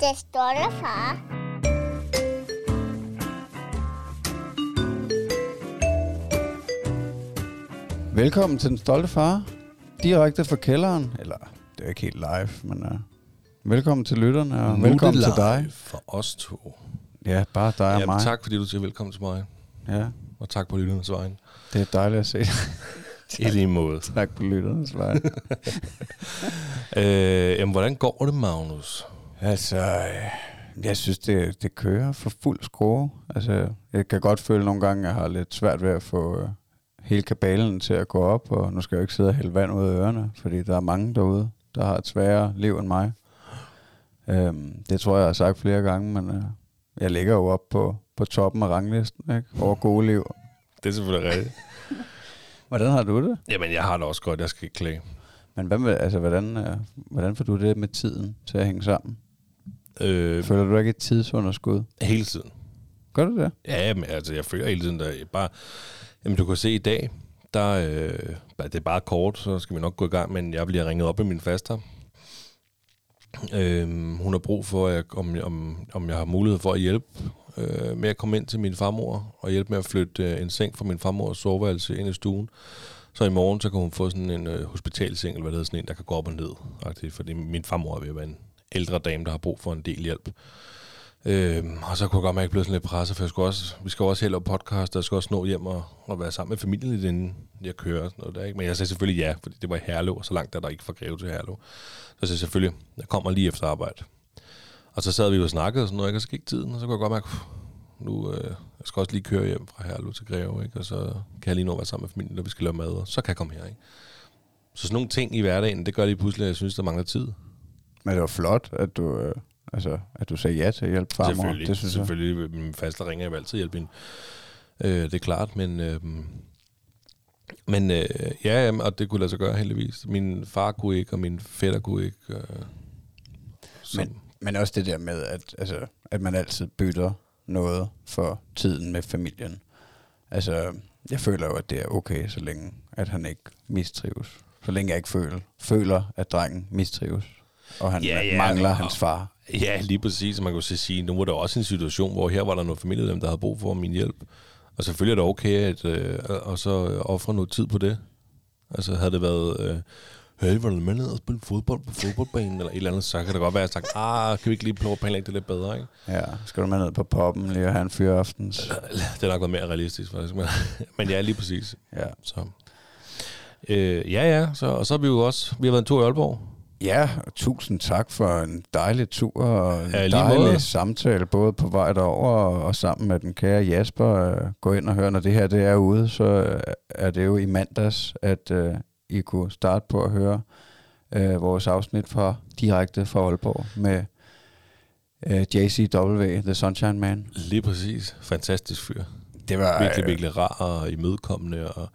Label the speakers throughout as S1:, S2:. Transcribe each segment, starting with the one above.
S1: Det stolte far.
S2: Velkommen til Den Stolte Far. Direkte fra kælderen. Eller, det er ikke helt live, men uh, velkommen til lytterne, og
S3: Nu
S2: velkommen
S3: det
S2: til dig.
S3: For os to.
S2: Ja, bare dig og
S3: Jamen,
S2: mig.
S3: tak fordi du siger velkommen til mig.
S2: Ja,
S3: Og tak på lytternes vejen.
S2: det er dejligt at se.
S3: I lige måde.
S2: tak på lytternes vej.
S3: øh, jamen, hvordan går det, Magnus?
S2: altså, øh, jeg synes, det, det kører for fuld skrue. Altså, jeg kan godt føle nogle gange, at jeg har lidt svært ved at få øh, hele kabalen til at gå op, og nu skal jeg jo ikke sidde og hælde vand ud af ørerne, fordi der er mange derude, der har et sværere liv end mig. Øhm, det tror jeg, jeg har sagt flere gange, men øh, jeg ligger jo op på, på toppen af ranglisten ikke? over gode liv.
S3: Det er selvfølgelig rigtigt.
S2: Hvordan har du det?
S3: Jamen, jeg har det også godt. Jeg skal ikke klage.
S2: Men hvad med, altså, hvordan, øh, hvordan får du det med tiden til at hænge sammen?
S3: Øh,
S2: Føler du ikke et tidsunderskud?
S3: hele tiden.
S2: Gør du det?
S3: Ja, men altså, jeg føler hele tiden, der er bare... Jamen, du kan se i dag, der, øh, det er bare kort, så skal vi nok gå i gang, men jeg bliver ringet op af min faster. Øh, hun har brug for, at jeg, om, om, om jeg har mulighed for at hjælpe øh, med at komme ind til min farmor, og hjælpe med at flytte øh, en seng fra min farmors soveværelse ind i stuen. Så i morgen, så kunne hun få sådan en øh, hospitalseng, eller hvad det hedder, sådan en, der kan gå op og ned. Faktisk, fordi min farmor er ved at være en ældre dame, der har brug for en del hjælp. Øh, og så kunne jeg godt mærke, at jeg blev sådan lidt presset, for jeg skulle også, vi skal også hælde podcast, og jeg skal også nå hjem og, og være sammen med familien lidt inden jeg kører. Sådan noget der, ikke? Men jeg sagde selvfølgelig ja, fordi det var i Herlev, og så langt er der ikke fra Greve til Herlev. Så jeg sagde selvfølgelig, jeg kommer lige efter arbejde. Og så sad vi jo og snakkede og sådan noget, ikke? og så gik tiden, og så kunne jeg godt mærke, "Puh, nu øh, jeg skal også lige køre hjem fra Herlev til Greve, ikke? og så kan jeg lige nå at være sammen med familien, når vi skal lave mad, og så kan jeg komme her. Ikke? Så sådan nogle ting i hverdagen, det gør lige pludselig, at jeg synes, der mangler tid.
S2: Men det var flot, at du, øh, altså, at du sagde ja til at hjælpe farmor.
S3: Selvfølgelig,
S2: Det synes jeg.
S3: selvfølgelig. Min faste ringer jeg vil altid hjælpe hende. Øh, det er klart, men... Øh, men øh, ja, jamen, og det kunne lade sig gøre heldigvis. Min far kunne ikke, og min fætter kunne ikke. Øh,
S2: Men, men også det der med, at, altså, at man altid bytter noget for tiden med familien. Altså, jeg føler jo, at det er okay, så længe at han ikke mistrives. Så længe jeg ikke føler, føler at drengen mistrives, og han
S3: Ja, ja,
S2: mangler
S3: og-
S2: hans far.
S3: Ja, lige præcis. Man kunne så sige, nu var der også en situation, hvor her var der noget familie, der havde brug for min hjælp. Og selvfølgelig er det okay at øh, og så ofre noget tid på det. Altså havde det været, øh, hey, var der med ned og spille fodbold på fodboldbanen, eller et eller andet, så kan det godt være, at jeg sagt, ah, kan vi ikke lige prøve at planlægge det lidt bedre, ikke?
S2: Ja, skal du med ned på poppen lige og have en fyraftens?
S3: Det er nok noget mere realistisk, faktisk. Men, men ja, lige præcis.
S2: Ja.
S3: Så. Øh, ja, ja, så, og så har vi jo også, vi har været en tur i Aalborg.
S2: Ja, og tusind tak for en dejlig tur og en
S3: Ja,
S2: dejlig
S3: måde.
S2: samtale, både på vej derover og, og sammen med den kære Jasper. Øh, gå ind og høre, når det her det er ude, så øh, er det jo i mandags, at øh, I kunne starte på at høre øh, vores afsnit fra direkte fra Aalborg med øh, JCW, The Sunshine Man.
S3: Lige præcis. Fantastisk fyr.
S2: Det var
S3: Virkelig,
S2: øh,
S3: virkelig rar og imødekommende. Og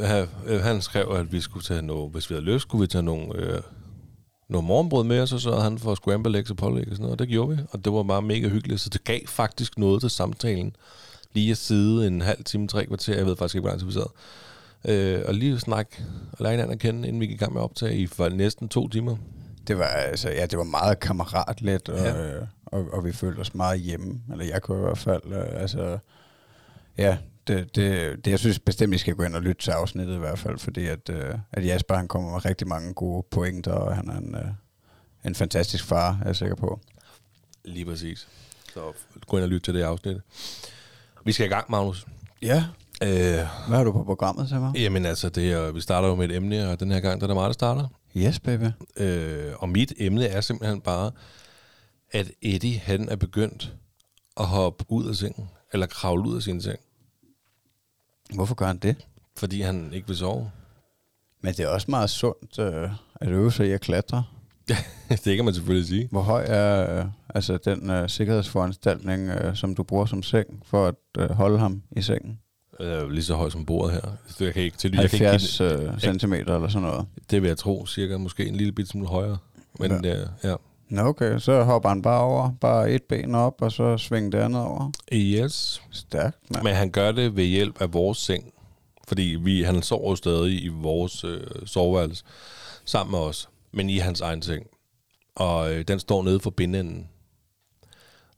S3: han, øh, han skrev, at vi skulle tage noget, hvis vi havde lyst, skulle vi tage nogle, øh, nogle morgenbrød med os, og så han for scramble eggs og pålæg og sådan noget, og det gjorde vi, og det var bare mega hyggeligt, så det gav faktisk noget til samtalen. Lige at sidde en halv time, tre kvarter, jeg ved faktisk ikke, hvor lang tid vi sad, øh, og lige snakke og lade hinanden at kende, inden vi gik i gang med at optage i for næsten to timer.
S2: Det var, altså, ja, det var meget kammeratligt, og,
S3: Ja.
S2: øh, og, og vi følte os meget hjemme. Eller jeg kunne i hvert fald, øh, altså... Ja, det, det, det, jeg synes bestemt, I skal gå ind og lytte til afsnittet i hvert fald, fordi at, øh, at Jasper han kommer med rigtig mange gode pointer, og han er en, øh, en fantastisk far, er jeg sikker på.
S3: Lige præcis. Så gå ind og lytte til det afsnit. Vi skal i gang, Magnus.
S2: Ja.
S3: Øh,
S2: Hvad har du på programmet til mig?
S3: Jamen altså, det er, vi starter jo med et emne, og den her gang der er det mig, der starter.
S2: Yes, baby.
S3: Øh, og mit emne er simpelthen bare, at Eddie han er begyndt at hoppe ud af sengen, eller kravle ud af sin seng,
S2: Hvorfor gør han det?
S3: fordi han ikke vil sove.
S2: Men det er også meget sundt øh, at øve sig i at klatre.
S3: det kan man selvfølgelig sige.
S2: Hvor høj er øh, altså den øh, sikkerhedsforanstaltning, øh, som du bruger som seng, for at øh, holde ham i sengen?
S3: Øh, lige så høj som bordet her. Jeg kan ikke til jeg kan ikke
S2: 70
S3: give,
S2: øh, centimeter eller sådan noget.
S3: det vil jeg tro, cirka måske en lille bit smule højere. Men ja. Øh, ja.
S2: Nå okay, så hopper han bare over, bare et ben op, og så svinger det andet over.
S3: Yes.
S2: Stærkt, mand.
S3: Men han gør det ved hjælp af vores seng. Fordi vi, han sover stadig i vores øh, soveværelse sammen med os, men i hans egen seng. Og øh, den står nede for bindenden.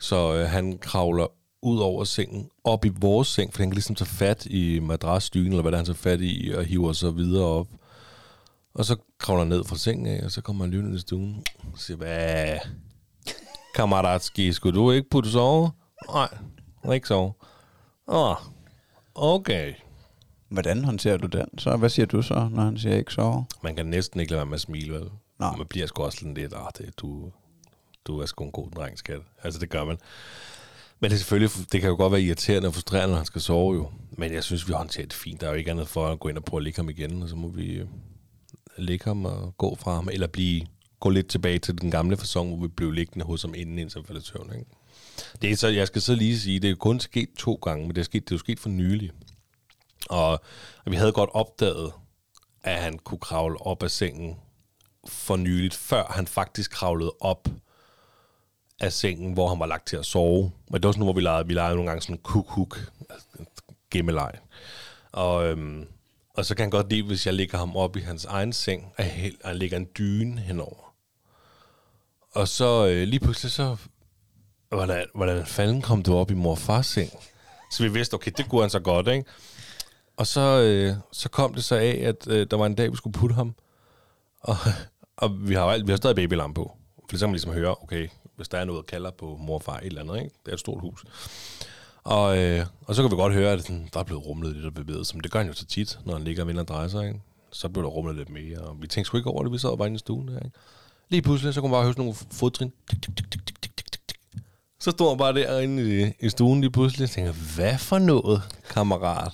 S3: Så øh, han kravler ud over sengen, op i vores seng, for han kan ligesom tage fat i madrasdynen, eller hvad der han tager fat i, og hiver sig videre op. Og så kravler han ned fra sengen af, og så kommer han lyvende i stuen. Og siger, hvad? Kammeratski, skulle du ikke putte sove? Nej, ikke sove. Åh, okay.
S2: Hvordan håndterer du den? Så hvad siger du så, når han siger ikke sover?
S3: Man kan næsten ikke lade være med at smile, vel?
S2: Nej.
S3: Man bliver sgu også lidt, ah, det, du, du er sgu en god dreng, skat. Altså, det gør man. Men det er selvfølgelig, det kan jo godt være irriterende og frustrerende, når han skal sove jo. Men jeg synes, vi håndterer det fint. Der er jo ikke andet for at gå ind og prøve at ligge ham igen, og så må vi øh, ligge ham og gå fra ham, eller blive, gå lidt tilbage til den gamle fasong, hvor vi blev liggende hos ham inden, indtil han faldt i søvn, ikke? Det er så, jeg skal så lige sige, det er kun sket to gange, men det er, sket, det er jo sket for nylig. Og, og vi havde godt opdaget, at han kunne kravle op af sengen for nyligt, før han faktisk kravlede op af sengen, hvor han var lagt til at sove. Men det var sådan, hvor vi legede, vi legede nogle gange sådan kuk-kuk, altså gemmeleg. Og, øhm, og så kan han godt lide, hvis jeg lægger ham op i hans egen seng, at jeg- lægger en dyne henover. Og så øh, lige pludselig så, hvordan, hvordan fanden kom du op i mor og fars seng? Så vi vidste, okay, det kunne han så godt, ikke? Og så, øh, så kom det så af, at øh, der var en dag, vi skulle putte ham. Og, og vi har alt, vi har stadig babylampe på. For så kan man ligesom høre, okay, hvis der er noget, der kalder på mor og far, et eller andet, ikke? Det er et stort hus. Og, øh, og så kan vi godt høre, at sådan, der er blevet rumlet lidt og bevæget sig. Men det gør han jo så tit, når han ligger og vinder og drejer sig, ikke? Så blev der rumlet lidt mere. Og vi tænkte sgu ikke over det, vi sad bare inde i stuen der, ikke? Lige pludselig, så kunne man bare høre sådan nogle fodtrin. Tik, tik, tik, tik, tik, tik, tik. Så stod han bare derinde i, i stuen lige pludselig og tænkte, hvad for noget, kammerat?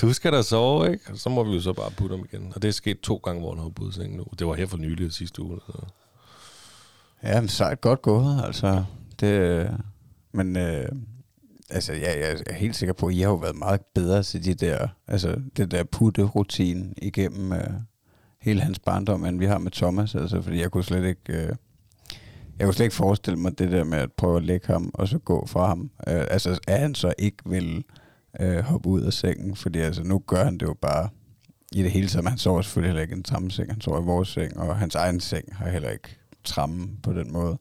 S3: Du skal da sove, ikke? Og så må vi jo så bare putte ham igen. Og det er sket to gange, hvor han har budt sengen nu. Det var her for nylig sidste uge. Så.
S2: Ja, men sejt godt gået, altså. Det, men øh, altså, ja, jeg er helt sikker på, at I har jo været meget bedre til de der, altså, det der putte-rutine igennem øh, hele hans barndom, end vi har med Thomas. Altså, fordi jeg kunne slet ikke... Øh, jeg kunne slet ikke forestille mig det der med at prøve at lægge ham, og så gå fra ham. Øh, altså, er han så ikke vil øh, hoppe ud af sengen, fordi altså, nu gør han det jo bare i det hele taget. Han sover selvfølgelig heller ikke i den samme seng, han sover i vores seng, og hans egen seng har heller ikke tramme på den måde.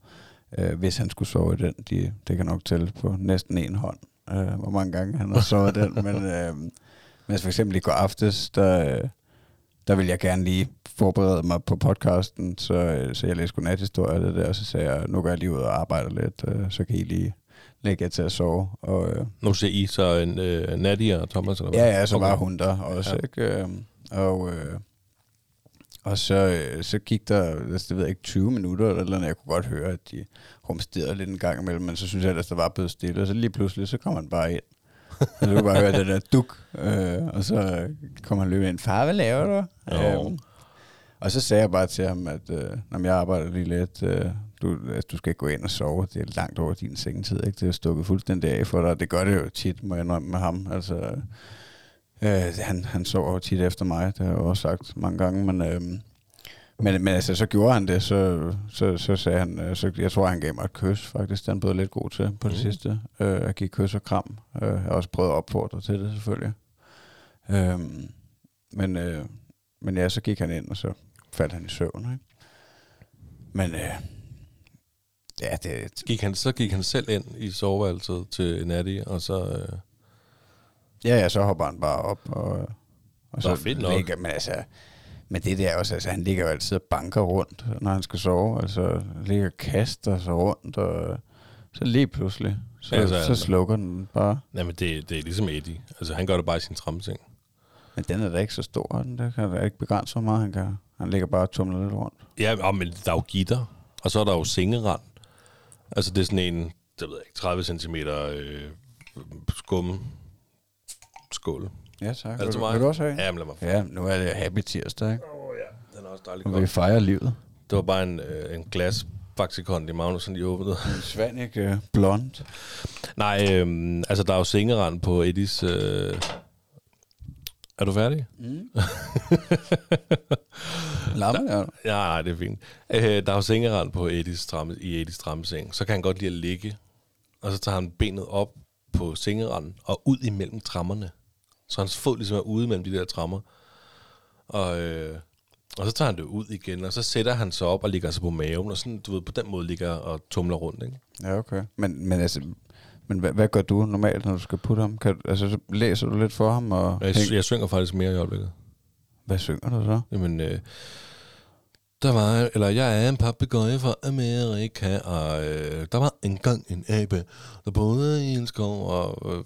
S2: Øh, hvis han skulle sove i den, de, det kan nok tælle på næsten en hånd, øh, hvor mange gange han har sovet den. Men, øh, men for eksempel i går aftes, der, øh, der ville jeg gerne lige forberede mig på podcasten, så, øh, så jeg læste godnathistorie af det der, og så sagde jeg, nu går jeg lige ud og arbejder lidt, øh, så kan I lige lægge jer til at sove. Og, øh,
S3: Nu ser I så en øh, Nadia og Thomas, eller hvad?
S2: Ja, ja, så var hun der også,
S3: Ja.
S2: ikke? Øhm, Og, øh, og så, øh, så gik der, altså, det ved jeg ikke, 20 minutter eller noget, jeg kunne godt høre, at de rumsterede lidt en gang imellem, men så synes jeg, at der var blevet stille, og så lige pludselig, så kom han bare ind. Og så kunne bare høre det der duk, øh, og så kom han løbende ind, far, hvad laver du?
S3: Jo.
S2: Øhm, og så sagde jeg bare til ham, at øh, når jeg arbejder lige lidt, øh, du, altså, du skal gå ind og sove, det er langt over din sengetid, ikke? det er stukket fuldstændig af for dig, det gør det jo tit, må jeg indrømme med ham, altså, øh, han, han sover jo tit efter mig, det har jeg også sagt mange gange, men, øh, men, men altså, så gjorde han det, så, så, så sagde han, øh, så, jeg tror, han gav mig et kys, faktisk, den blev lidt god til på det
S3: Mhm.
S2: sidste, øh, at give kys og kram, øh, jeg har også prøvet at opfordre til det, selvfølgelig. Øh, men, øh, men ja, så gik han ind, og så faldt han i søvn, ikke? Men øh, ja, det,
S3: Gik han, så gik han selv ind i soveværelset til Natty, og så... Øh,
S2: ja, ja, så hopper han bare op, og, og så
S3: Nå, fedt nok.
S2: ligger, men altså, men det der også, altså han ligger jo altid og banker rundt, når han skal sove, altså ligger og kaster sig rundt, og så lige pludselig, så,
S3: ja, så
S2: så, så
S3: det-
S2: slukker den bare.
S3: jamen, det, det er ligesom Eddie. Altså, han gør det bare i sin trammeseng.
S2: Men den er da ikke så stor, den der kan da ikke begrænse, hvor meget han kan. Han ligger bare og tumler lidt rundt.
S3: Ja, men der er jo gitter, og så er der jo sengerand. Altså, det er sådan en, det ved jeg ikke, 30 cm øh, skum skål.
S2: Ja, tak.
S3: Er det
S2: Vil,
S3: til mig?
S2: vil du også have?
S3: Ja, men lad mig få.
S2: Ja, nu er det happy tirsdag, ikke?
S3: Åh, ja. Den er også dejlig
S2: Og vi
S3: godt.
S2: livet.
S3: Det var bare en, øh, en glas Faxikon i Magnussen, de åbnede.
S2: Svanik uh, blond.
S3: Nej, øh, altså, der er jo sengerand på Eddies... Øh... Er du færdig?
S2: Mm. Lamme, ja.
S3: Ja, nej, det er fint. Øh, der er jo sengerand på Eddies stramme, i Eddies stramme seng. Så kan han godt lide at ligge, og så tager han benet op på sengeranden og ud imellem trammerne. Så hans fod ligesom er ude mellem de der trammer. Og, øh, og så tager han det ud igen, og så sætter han sig op og ligger sig på maven, og sådan, du ved, på den måde ligger og tumler rundt, ikke?
S2: Ja, okay. Men, men altså, men hvad, hvad gør du normalt, når du skal putte ham? Kan, altså, så læser du lidt for ham? Og
S3: Jeg, jeg synger faktisk mere i øjeblikket.
S2: Hvad synger du så?
S3: Jamen, øh, der var, eller jeg er en papegøje fra Amerika, og øh, der var engang en abe, der boede i en skov, og øh,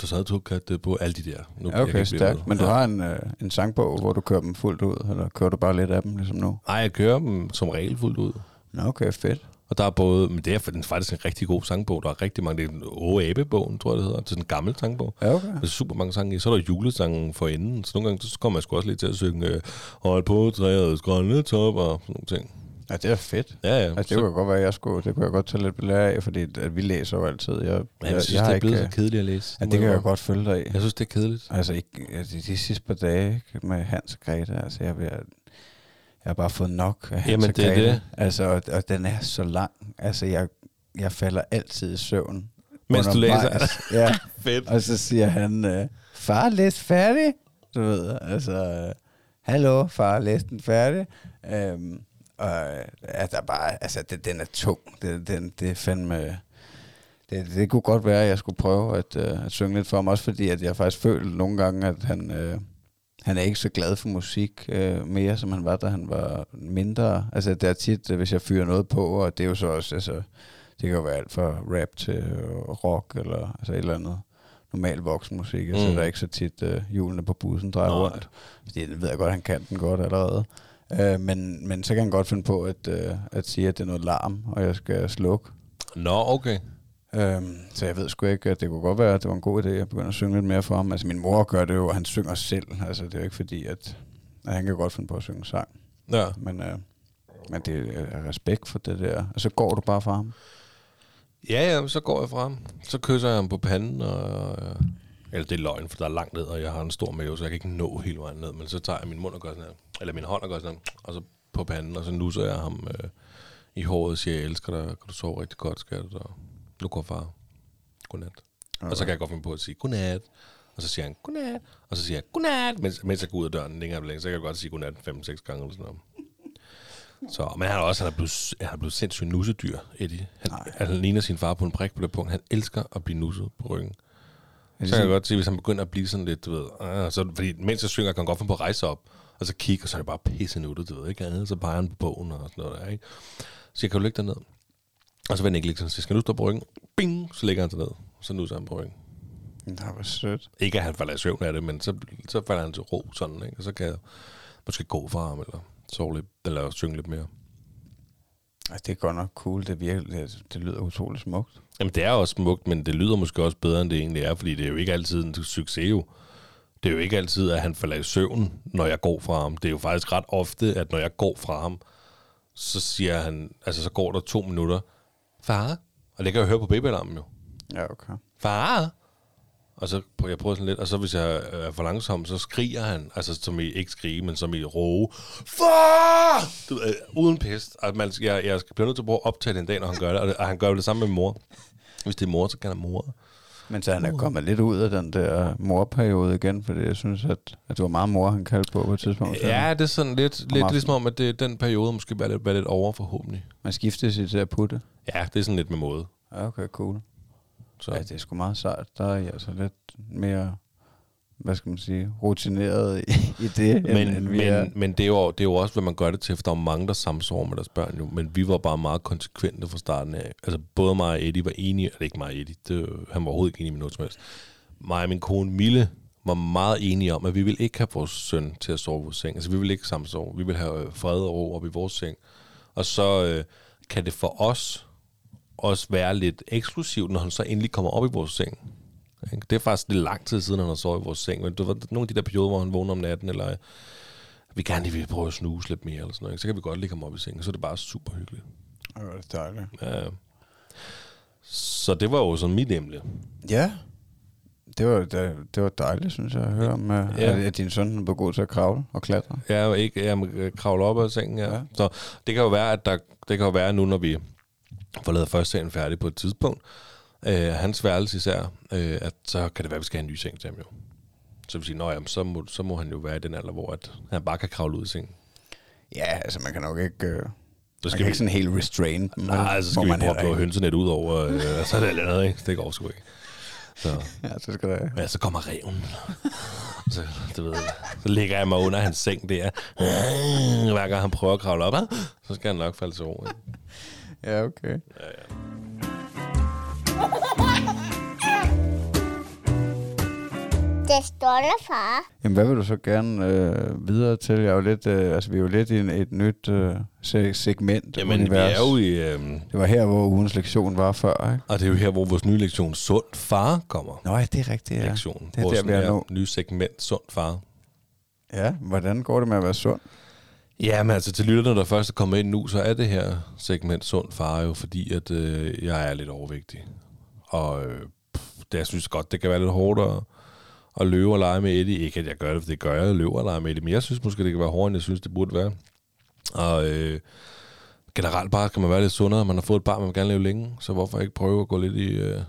S3: der sad to katte på alle de der. Nu,
S2: Ja, okay, stærkt. Men du har en, øh, en sangbog, hvor du kører dem fuldt ud, eller kører du bare lidt af dem, ligesom nu?
S3: Nej, jeg kører dem som regel fuldt ud.
S2: Nå, okay, fedt.
S3: Og der er både, men det er faktisk en rigtig god sangbog. Der er rigtig mange, det er en Åge Abe-bogen, tror jeg det hedder. Det er sådan en gammel sangbog.
S2: Ja, okay.
S3: Der er super mange sange i. Så er der julesangen for enden. Så nogle gange så kommer jeg sgu også lidt til at synge øh, Hold på træets grønne top og sådan nogle ting.
S2: Ja, det er fedt.
S3: Ja, ja.
S2: Altså, det
S3: så,
S2: kunne godt være, jeg skulle, det kunne jeg godt tage lidt belære af, fordi at vi læser jo altid. Jeg,
S3: ja, jeg, synes,
S2: har
S3: det er blevet
S2: ikke,
S3: så kedeligt at læse.
S2: Ja, det kan jeg
S3: indrømme.
S2: godt følge dig i.
S3: Jeg synes, det er kedeligt.
S2: Altså, ikke, altså de sidste par dage med Hans og Greta, altså jeg, vil, jeg har bare fået nok af Hans
S3: Jamen,
S2: og
S3: det er
S2: Greta.
S3: det.
S2: Altså, og, og, den er så lang. Altså, jeg, jeg falder altid i søvn.
S3: Mens du læser.
S2: Ja,
S3: Fedt.
S2: og så siger han, øh, far, læs færdig. Du ved, altså, øh, hallo, far, læs den færdig. Øhm, og øh, ja, der er bare, altså, det, den er tung. Det, den, det er fandme... Det, det kunne godt være, at jeg skulle prøve at, øh, at synge lidt for ham, også fordi at jeg faktisk følte nogle gange, at han, øh, han er ikke så glad for musik øh, mere, som han var, da han var mindre. Altså, det er tit, øh, hvis jeg fyrer noget på, og det er jo så også, altså, det kan jo være alt fra rap til øh, rock, eller altså et eller andet normal voksenmusik. Altså,
S3: Mm.
S2: der er ikke så tit øh, hjulene på bussen drejer rundt. Fordi det ved jeg godt, han kan den godt allerede. Øh, men, men så kan han godt finde på at, øh, at sige, at det er noget larm, og jeg skal slukke.
S3: Nå, okay.
S2: Øhm, så jeg ved sgu ikke, at det kunne godt være, at det var en god idé at begynde at synge lidt mere for ham. Altså min mor gør det jo, og han synger selv. Altså det er jo ikke fordi, at, at han kan godt finde på at synge sang.
S3: Ja.
S2: Men, øh, men det er respekt for det der. Og så går du bare for ham.
S3: Ja, ja, så går jeg frem. Så kysser jeg ham på panden, og... øh, Eller det er løgn, for der er langt ned, og jeg har en stor mave, så jeg kan ikke nå hele vejen ned. Men så tager jeg min mund og gør sådan her. Eller min hånd og gør sådan her. Og så på panden, og så nusser jeg ham øh, i håret og siger, jeg elsker dig, kan du sove rigtig godt, skat? Og nu går far. Godnat. Okay. Og så kan jeg godt finde på at sige godnat. Og så siger han godnat. Og så siger jeg godnat, mens, mens jeg går ud af døren længere og længere. Så kan jeg godt sige godnat 5-6 gange eller sådan noget. Så, men han er også han er blevet, han er blevet sindssygt nussedyr, Eddie. Han, han ligner sin far på en prik på det punkt. Han elsker at blive nusset på ryggen.
S2: Det
S3: Så kan jeg godt se, hvis han begynder at blive sådan lidt, du ved, ah, så, fordi mens jeg synger, kan han godt finde på at rejse op, og så kigge, og så er det bare pisse nuttet, du ved, ikke andet, så peger han på bogen og sådan noget der, ikke? Så jeg kan du lægge dig ned? Og så vil han ikke ligge sådan, så skal du stå på ryggen? Bing! Så lægger han sig ned, så nusser han på ryggen.
S2: Nå, hvor sødt.
S3: Ikke at han falder i søvn af det, men så, så falder han til ro sådan, ikke? Og så kan jeg måske gå fra ham, eller sove lidt, eller synge lidt mere.
S2: Altså, det er godt nok cool. Det, virkelig, det, det lyder utroligt smukt.
S3: Jamen, det er også smukt, men det lyder måske også bedre, end det egentlig er, fordi det er jo ikke altid en succes jo. Det er jo ikke altid, at han falder i søvn, når jeg går fra ham. Det er jo faktisk ret ofte, at når jeg går fra ham, så siger han, altså så går der to minutter, far, og det kan jeg jo høre på babyalarmen jo.
S2: Ja, okay.
S3: Far! Og så prøver jeg prøver sådan lidt, og så hvis jeg er for langsom, så skriger han, altså som i ikke skrige, men som i råge. Far! Du, ved, uden pest. Altså, man, jeg, jeg bliver nødt til at prøve at optage den dag, når han gør det, og, det, og han gør det samme med mor. Hvis det er mor, så kan han mor.
S2: Men så han er kommet lidt ud af den der morperiode igen, fordi jeg synes, at, at det var meget mor, han kaldte på på et tidspunkt.
S3: Ja, det er sådan lidt, lidt
S2: aftenen.
S3: ligesom om, at det, den periode måske var lidt, var lidt over forhåbentlig.
S2: Man skifter sig til at putte.
S3: Ja, det er sådan lidt med måde.
S2: Okay, cool.
S3: Så.
S2: Ja, det er sgu meget sejt. Der er jeg altså lidt mere, hvad skal man sige, rutineret i, i det, end,
S3: men,
S2: end vi er.
S3: men, men det, er jo, det er jo også, hvad man gør det til, for der er mange, der samsover med deres børn jo, men vi var bare meget konsekvente fra starten af. Altså både mig og Eddie var enige, eller ikke mig og Eddie, det, han var overhovedet ikke enig med noget som helst. Mig og min kone Mille var meget enige om, at vi vil ikke have vores søn til at sove i vores seng. Altså vi vil ikke samsove, vi vil have øh, fred og ro op i vores seng. Og så øh, kan det for os også være lidt eksklusivt, når han så endelig kommer op i vores seng. Det er faktisk lidt lang tid siden, han har sovet i vores seng. Men det var nogle af de der perioder, hvor han vågner om natten, eller vi gerne lige vil prøve at snuse lidt mere, eller sådan noget. Så kan vi godt ligge ham op i sengen, så er det bare super hyggeligt.
S2: Det var det dejligt.
S3: Ja. Så det var jo sådan mit emne.
S2: Ja, det var, det, det var dejligt, synes jeg, at høre om, ja.
S3: Ja.
S2: at, at din søn var god til at kravle og klatre.
S3: Er jo ikke, jeg må kravle op af sengen, ja.
S2: Ja.
S3: ja. Så det kan jo være, at der, det kan jo være nu, når vi får lavet første serien færdig på et tidspunkt, øh, hans værelse især, øh, at så kan det være, at vi skal have en ny seng til ham jo. Så vil sige, nå jamen, så må, så må han jo være i den alder, hvor at han bare kan kravle ud i sengen.
S2: Ja, altså man kan nok ikke... Øh,
S3: Så
S2: man
S3: skal
S2: kan
S3: vi,
S2: ikke sådan helt restrain dem.
S3: nej, så skal vi
S2: man
S3: prøve at blå hønsenet ud over, øh, og så er det andet, ikke? Det går sgu ikke. Så,
S2: Ja, så skal der...
S3: ja, så kommer reven. Så, du ved, så ligger jeg mig under hans seng der. Hver gang han prøver at kravle op, så skal han nok falde til ro. Ikke?
S2: Ja, okay.
S1: Det står der, far.
S2: Jamen, hvad vil du så gerne øh, videre til? Jeg er jo lidt, øh, altså, vi er jo lidt i en, et nyt øh, se- segment.
S3: Jamen, vi
S2: univers.
S3: er jo i... Øh,
S2: Det var her, hvor ugens lektion var før, ikke?
S3: og det er jo her, hvor vores nye lektion Sund Far kommer.
S2: Nå, ja, det er rigtigt, ja.
S3: Lektion.
S2: Det er
S3: vores
S2: der, vi er nu.
S3: nye segment Sund Far.
S2: Ja, hvordan går det med at være sund?
S3: Ja, men altså til lytterne, der først er kommet ind nu, så er det her segment Sund Far jo, fordi at øh, jeg er lidt overvægtig. Og øh, pff, det, jeg synes godt, det kan være lidt hårdt at, at løbe og lege med Eddie. Ikke at jeg gør det, for det gør jeg, jeg løber og lege med Eddie, men jeg synes måske, det kan være hårdere, end jeg synes, det burde være. Og øh, generelt bare kan man være lidt sundere. Man har fået et barn, man vil gerne leve længe, så hvorfor ikke prøve at gå lidt i, øh,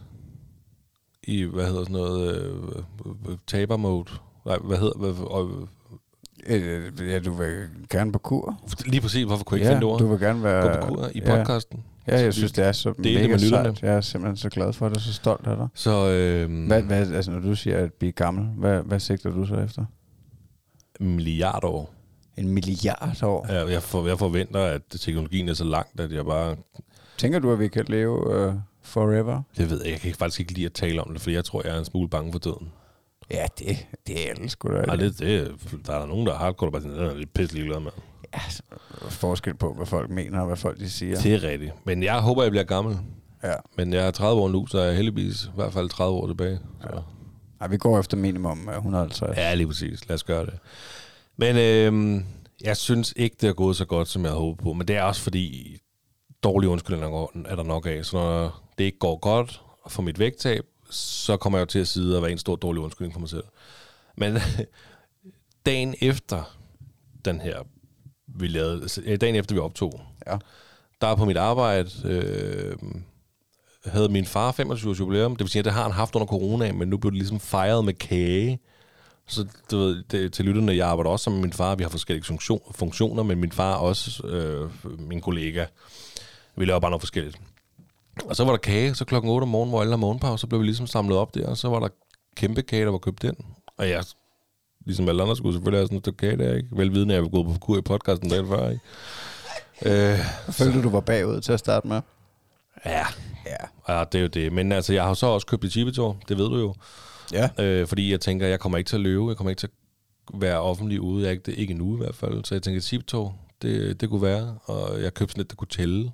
S3: i hvad hedder sådan noget, øh, øh, øh taber-mode? Nej, hvad hedder hvad, øh,
S2: Øh, ja, du vil gerne på kur.
S3: Lige præcis, hvorfor kunne jeg ikke
S2: ja,
S3: finde ord?
S2: du vil gerne være...
S3: Gå på kur i
S2: ja.
S3: podcasten.
S2: Ja, jeg synes, det er så
S3: Del det
S2: mega
S3: med
S2: sejt. Jeg er simpelthen så glad for det, så stolt af dig.
S3: Så øh,
S2: Hvad, hvad, altså, når du siger at blive gammel, hvad, hvad sigter du så efter?
S3: milliard år.
S2: En milliard år.
S3: Jeg, jeg, for, jeg forventer, at teknologien er så langt, at jeg bare...
S2: Tænker du, at vi kan leve uh, forever?
S3: Det ved jeg, jeg kan faktisk ikke lide at tale om det, for jeg tror, jeg er en smule bange for døden.
S2: Ja, det, det er alle sgu da.
S3: Nej, det, det, der er der nogen, der er hardcore, der bare sådan, den er lidt pisselig glad med.
S2: Ja, altså, forskel på, hvad folk mener og hvad folk de siger.
S3: Det er rigtigt. Men jeg håber, jeg bliver gammel.
S2: Ja.
S3: Men jeg er 30 år nu, så er jeg heldigvis i hvert fald 30 år tilbage. Så.
S2: Ej, vi går efter minimum øh, 150.
S3: Ja, lige præcis. Lad os gøre det. Men øh, jeg synes ikke, det er gået så godt, som jeg havde håbet på. Men det er også fordi, dårlige undskyldninger er der nok af. Så når det ikke går godt for mit vægttab, så kommer jeg jo til at sidde og være en stor dårlig undskyldning for mig selv. Men dagen efter den her, vi lavede, altså, dagen efter vi optog,
S2: Ja.
S3: der er på mit arbejde, øh, havde min far 25 års jubilæum. Det vil sige, at det har han haft under corona, men nu blev det ligesom fejret med kage. Så du ved, det, til lytterne, jeg arbejder også sammen med min far. Vi har forskellige funktion, funktioner, men min far også øh, min kollega. Vi laver bare noget forskelligt. Og så var der kage, så klokken 8 om morgenen, hvor alle har morgenpause, så blev vi ligesom samlet op der, og så var der kæmpe kage, der var købt ind. Og jeg, ligesom alle andre, skulle selvfølgelig have sådan et stykke kage der, ikke? Velvidende, at jeg var gået på kur i podcasten dagen før, ikke? Øh,
S2: Følte du, du var bagud til at starte med?
S3: ja,
S2: Ja.
S3: ja, det er jo det. Men altså, jeg har så også købt et chibetor, det ved du jo.
S2: Ja.
S3: Øh, fordi jeg tænker, jeg kommer ikke til at løbe, jeg kommer ikke til at være offentlig ude, jeg ikke, det, ikke endnu i hvert fald. Så jeg tænker, chibetor, det, det kunne være, og jeg købte sådan et, der kunne tælle.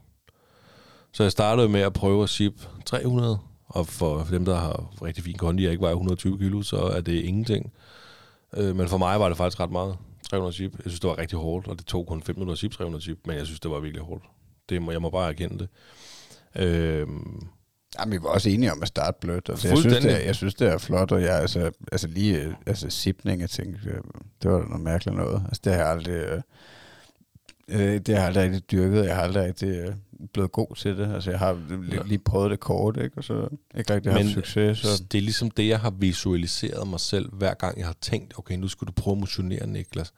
S3: Så jeg startede med at prøve at ship 300, og for dem, der har rigtig fin kondi, jeg ikke vejer 120 kilo, så er det ingenting. Øh, men for mig var det faktisk ret meget. 300 chip. Jeg synes, det var rigtig hårdt, og det tog kun 5 minutter at ship 300 chip, men jeg synes, det var virkelig hårdt. Det må, jeg må bare erkende det. Øh,
S2: Jamen, vi var også enige om at starte blødt. Altså, jeg, synes, det er, jeg synes, det er flot, og jeg, altså, altså lige øh, altså, sipning, jeg tænkte, øh, det var da noget mærkeligt noget. Altså, det har jeg aldrig, øh, øh, det har jeg aldrig rigtig dyrket. Jeg har aldrig rigtig øh, blevet god til det. Altså, jeg har lige, lige prøvet det kort, ikke? og så ikke rigtig haft
S3: Men
S2: succes. Så.
S3: Det er ligesom det, jeg har visualiseret mig selv, hver gang jeg har tænkt, okay, nu skal du prøve at motionere, Niklas.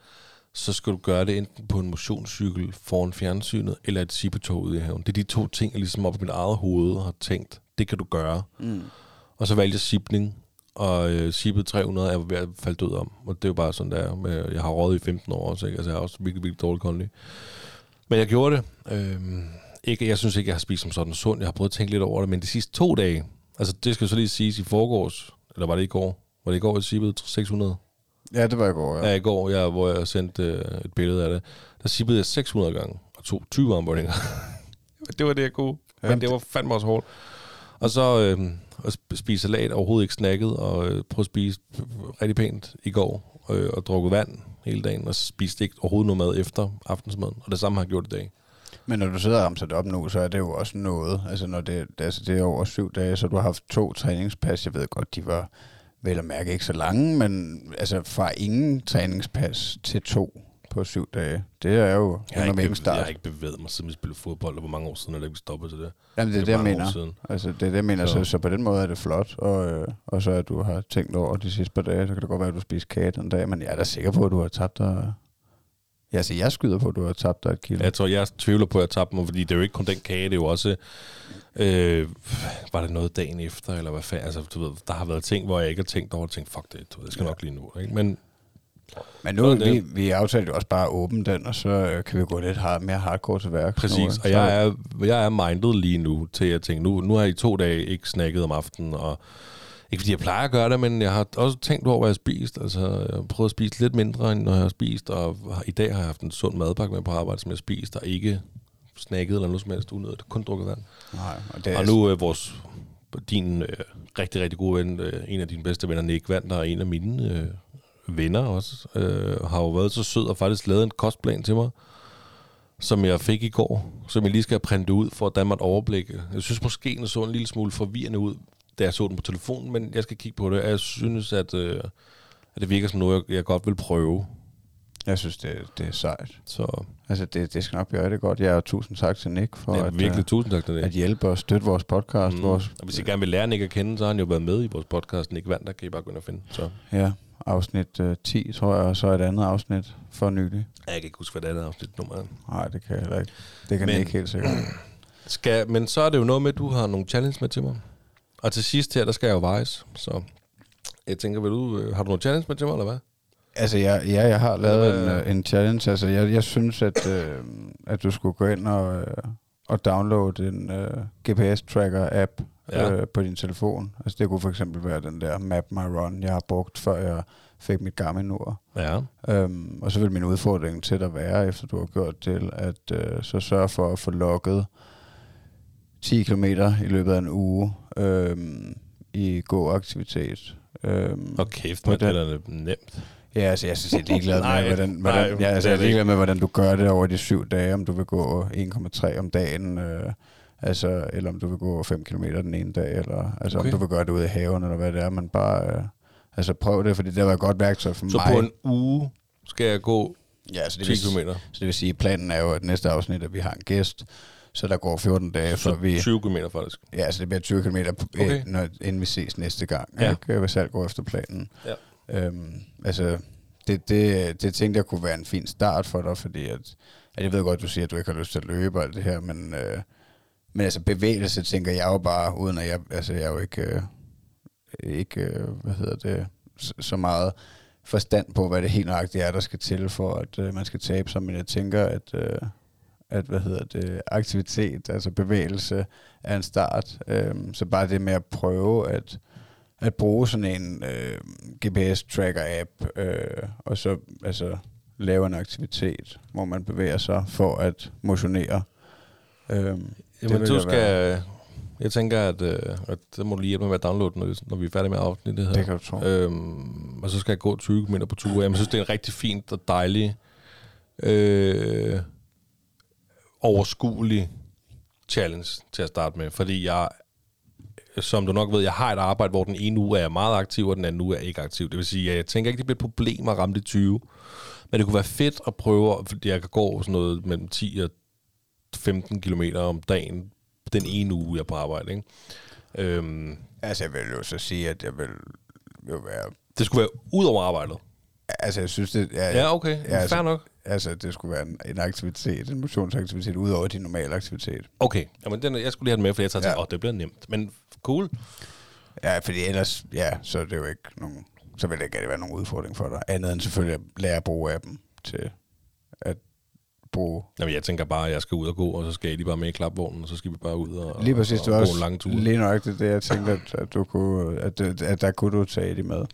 S3: Så skal du gøre det enten på en motionscykel foran fjernsynet, eller et sipetog ude i haven. Det er de to ting, jeg ligesom op i mit eget hoved har tænkt, det kan du gøre.
S2: Mm.
S3: Og så valgte jeg sipning, og øh, sipet 300 er ved at falde død om. Og det er jo bare sådan, der. Med, jeg har rådet i 15 år også, ikke? Altså, jeg har også virkelig, virkelig dårlig kondi. Men jeg gjorde det. Øhm, ikke, jeg synes ikke, jeg har spist som sådan sund. Jeg har prøvet at tænke lidt over det, men de sidste to dage, altså det skal så lige siges i forgårs, eller var det i går? Var det i går, jeg sippede 600?
S2: Ja, det var i går, ja.
S3: Ja, i går, jeg, hvor jeg sendte øh, et billede af det. Der sippede jeg 600 gange, og tog 20 armbøjninger. det var det, jeg kunne. Men det var fandme også hårdt. Og så øh, at spise salat, overhovedet ikke snakket, og øh, prøvede at spise rigtig pænt i går, øh, og drukket vand hele dagen, og spiste ikke overhovedet noget mad efter aftensmaden. Og det samme har jeg gjort i dag.
S2: Men når du sidder og ramser det op nu, så er det jo også noget. Altså, når det, altså, det er over syv dage, så du har haft to træningspas. Jeg ved godt, de var vel at mærke ikke så lange, men altså fra ingen træningspas til to på syv dage. Det er jo
S3: Jeg har,
S2: under min
S3: bevæget, jeg har
S2: start.
S3: ikke bevæget mig, siden vi spillede fodbold, og hvor mange år siden er det ikke stoppet til det?
S2: Jamen, det er
S3: det
S2: det, jeg mener. Altså, det er det, jeg mener.
S3: Så-
S2: Så, så på den måde er det flot. Og, øh, og så at du har tænkt over de sidste par dage, så kan det godt være, at du spiser kage den dag. Men jeg er da sikker på, at du har tabt dig... Ja, altså, jeg skyder på, at du har tabt dig et kilo.
S3: Jeg tror, jeg tvivler på, at jeg tabte mig, fordi det er jo ikke kun den kage, det er jo også... Øh, var det noget dagen efter, eller hvad fanden? Altså, du ved, der har været ting, hvor jeg ikke har tænkt over, og tænkt, fuck det, du ved, jeg skal nok lige nu. Ikke? Men
S2: Men nu, vi, vi aftalte jo også bare at åbne den, og så øh, kan vi gå lidt hard, mere hardcore til værk.
S3: præcis, og jeg er, jeg er minded lige nu til at tænke, nu, nu har jeg i to dage ikke snakket om aftenen, og ikke fordi jeg plejer at gøre det, men jeg har også tænkt over, hvad jeg har spist. Altså, jeg har prøvet at spise lidt mindre, end når jeg har spist, og i dag har jeg haft en sund madpakke med på arbejde, som jeg har spist, og ikke snakket eller noget som helst unødigt, kun drukket vand.
S2: Nej, og det er
S3: Og nu er vores, din øh, rigtig, rigtig gode ven, øh, en af dine bedste venner, Nick Vand, der er en af mine øh, venner også, øh, har jo været så sød og faktisk lavet en kostplan til mig, som jeg fik i går, som jeg lige skal printe ud for at danne mig et overblik. Jeg synes måske, den så en lille smule forvirrende ud, da jeg så den på telefonen, men jeg skal kigge på det. Jeg synes, at, øh, at det virker som noget, jeg, jeg godt vil prøve.
S2: Jeg synes, det, det er sejt.
S3: Så
S2: Altså, det, det skal nok blive rigtig godt. Jeg er tusind tak til Nick for
S3: ja,
S2: at,
S3: virkelig
S2: øh,
S3: tusind tak til det.
S2: at hjælpe og støtte vores podcast. Mm. Vores,
S3: Og hvis I gerne vil lære Nick at kende, så har han jo været med i vores podcast. Nick Vand, der kan I bare gå ind og finde. Så.
S2: ja, afsnit øh, 10, tror jeg, og så et andet afsnit for nylig.
S3: Jeg kan ikke huske, hvad det andet afsnit nummer er.
S2: Nej, det kan jeg heller ikke. Det kan
S3: Men-
S2: Nick helt sikkert.
S3: Skal, men så er det jo noget med, at du har nogle challenge med til mig. Og til sidst her, der skal jeg jo vejes. Så jeg tænker, vil du, øh, har du nogle challenge med til mig, eller hvad?
S2: Altså, jeg, ja, jeg har lavet en, øh, en challenge. Altså, jeg, jeg synes, at, øh, at du skulle gå ind og, øh, og downloade en øh, GPS-tracker-app
S3: Ja.
S2: øh, på din telefon. Altså, det kunne for eksempel være den der Map My Run, jeg har brugt, før jeg fik mit Garmin-ur.
S3: Ja.
S2: Øhm, og så vil min udfordring til dig være, efter du har gjort til, at øh, så sørge for at få logget 10 km i løbet af en uge øhm, i gåaktivitet. Øhm,
S3: Og kæft, man, det er nemt.
S2: Ja, altså jeg synes, jeg er ligeglad
S3: Nej,
S2: med, hvordan,
S3: nej,
S2: hvordan, ja, altså, jeg er ligeglad med, hvordan du gør det over de syv dage, om du vil gå 1,3 om dagen, øh, altså, eller om du vil gå 5 km den ene dag, eller altså,
S3: Okay.
S2: om du vil gøre det ude i haven, eller hvad det er, men bare, øh, altså prøv det, fordi det var et godt værktøj for
S3: Så
S2: mig.
S3: på en uge skal jeg gå
S2: ja, altså, det
S3: 10
S2: vil,
S3: km.
S2: så det vil sige, planen er jo, at næste afsnit, at vi har en gæst, så der går 14 dage, før
S3: Så
S2: vi...
S3: 20 km faktisk.
S2: Ja, altså det bliver 20 km,
S3: Okay.
S2: når, inden vi ses næste gang,
S3: ja.
S2: ikke? hvis alt går efter planen.
S3: Ja.
S2: Øhm, altså, det, det, det tænkte jeg kunne være en fin start for dig, fordi at, at jeg ved godt, du siger, at du ikke har lyst til at løbe og alt det her, men, øh, men altså bevægelse tænker jeg jo bare, uden at jeg, altså jeg er jo ikke, øh, ikke øh, hvad hedder det, så, så meget forstand på, hvad det helt nøjagtigt er, der skal til for, at øh, man skal tabe sig, men jeg tænker, at, øh, at hvad hedder det, aktivitet, altså bevægelse, er en start. Øh, så bare det med at prøve at, at bruge sådan en øh, GPS-tracker-app, øh, og så altså, lave en aktivitet, hvor man bevæger sig for at motionere. Øhm,
S3: Jamen, du
S2: jeg
S3: skal... Jeg tænker, at, øh, at det må du lige hjælpe mig med at downloade, når vi, når vi er færdige med afsnittet her.
S2: det kan du tro.
S3: Øhm, og så skal jeg gå 20 km på ture. Jeg synes, det er en rigtig fint og dejlig, øh, overskuelig challenge til at starte med. Fordi jeg, som du nok ved, jeg har et arbejde, hvor den ene uge er jeg meget aktiv, og den anden uge er jeg ikke aktiv. Det vil sige, at jeg tænker ikke, det bliver et problem at ramme de 20. Men det kunne være fedt at prøve, fordi jeg kan gå sådan noget mellem 10 og 15 km om dagen den ene uge, jeg er på arbejde. Ikke? Øhm,
S2: Altså, jeg vil jo så sige, at jeg vil jo være...
S3: det skulle være ud over arbejdet.
S2: Altså, jeg synes, det er...
S3: Ja, okay.
S2: Ja,
S3: Ja,
S2: altså-
S3: Fair nok.
S2: Altså, det skulle være en, en aktivitet, en motionsaktivitet, ud over din normale aktivitet.
S3: Okay. Jamen, den, jeg skulle lige have den med, for jeg tager til,
S2: Ja.
S3: åh, oh, det bliver nemt. Men cool.
S2: Ja, fordi ellers, ja, så er det jo ikke nogen, så vil det ikke være nogen udfordring for dig. Andet end selvfølgelig at lære at bruge appen til at bruge.
S3: Jamen, jeg tænker bare, at jeg skal ud og gå, og så skal jeg lige bare med i klapvognen, og så skal vi bare ud og,
S2: Lige præcis,
S3: og,
S2: det
S3: og
S2: var
S3: gå en
S2: også
S3: lang tur.
S2: lige nøjagtigt det, jeg tænkte, at, at, du kunne, at, at, der kunne du tage de med.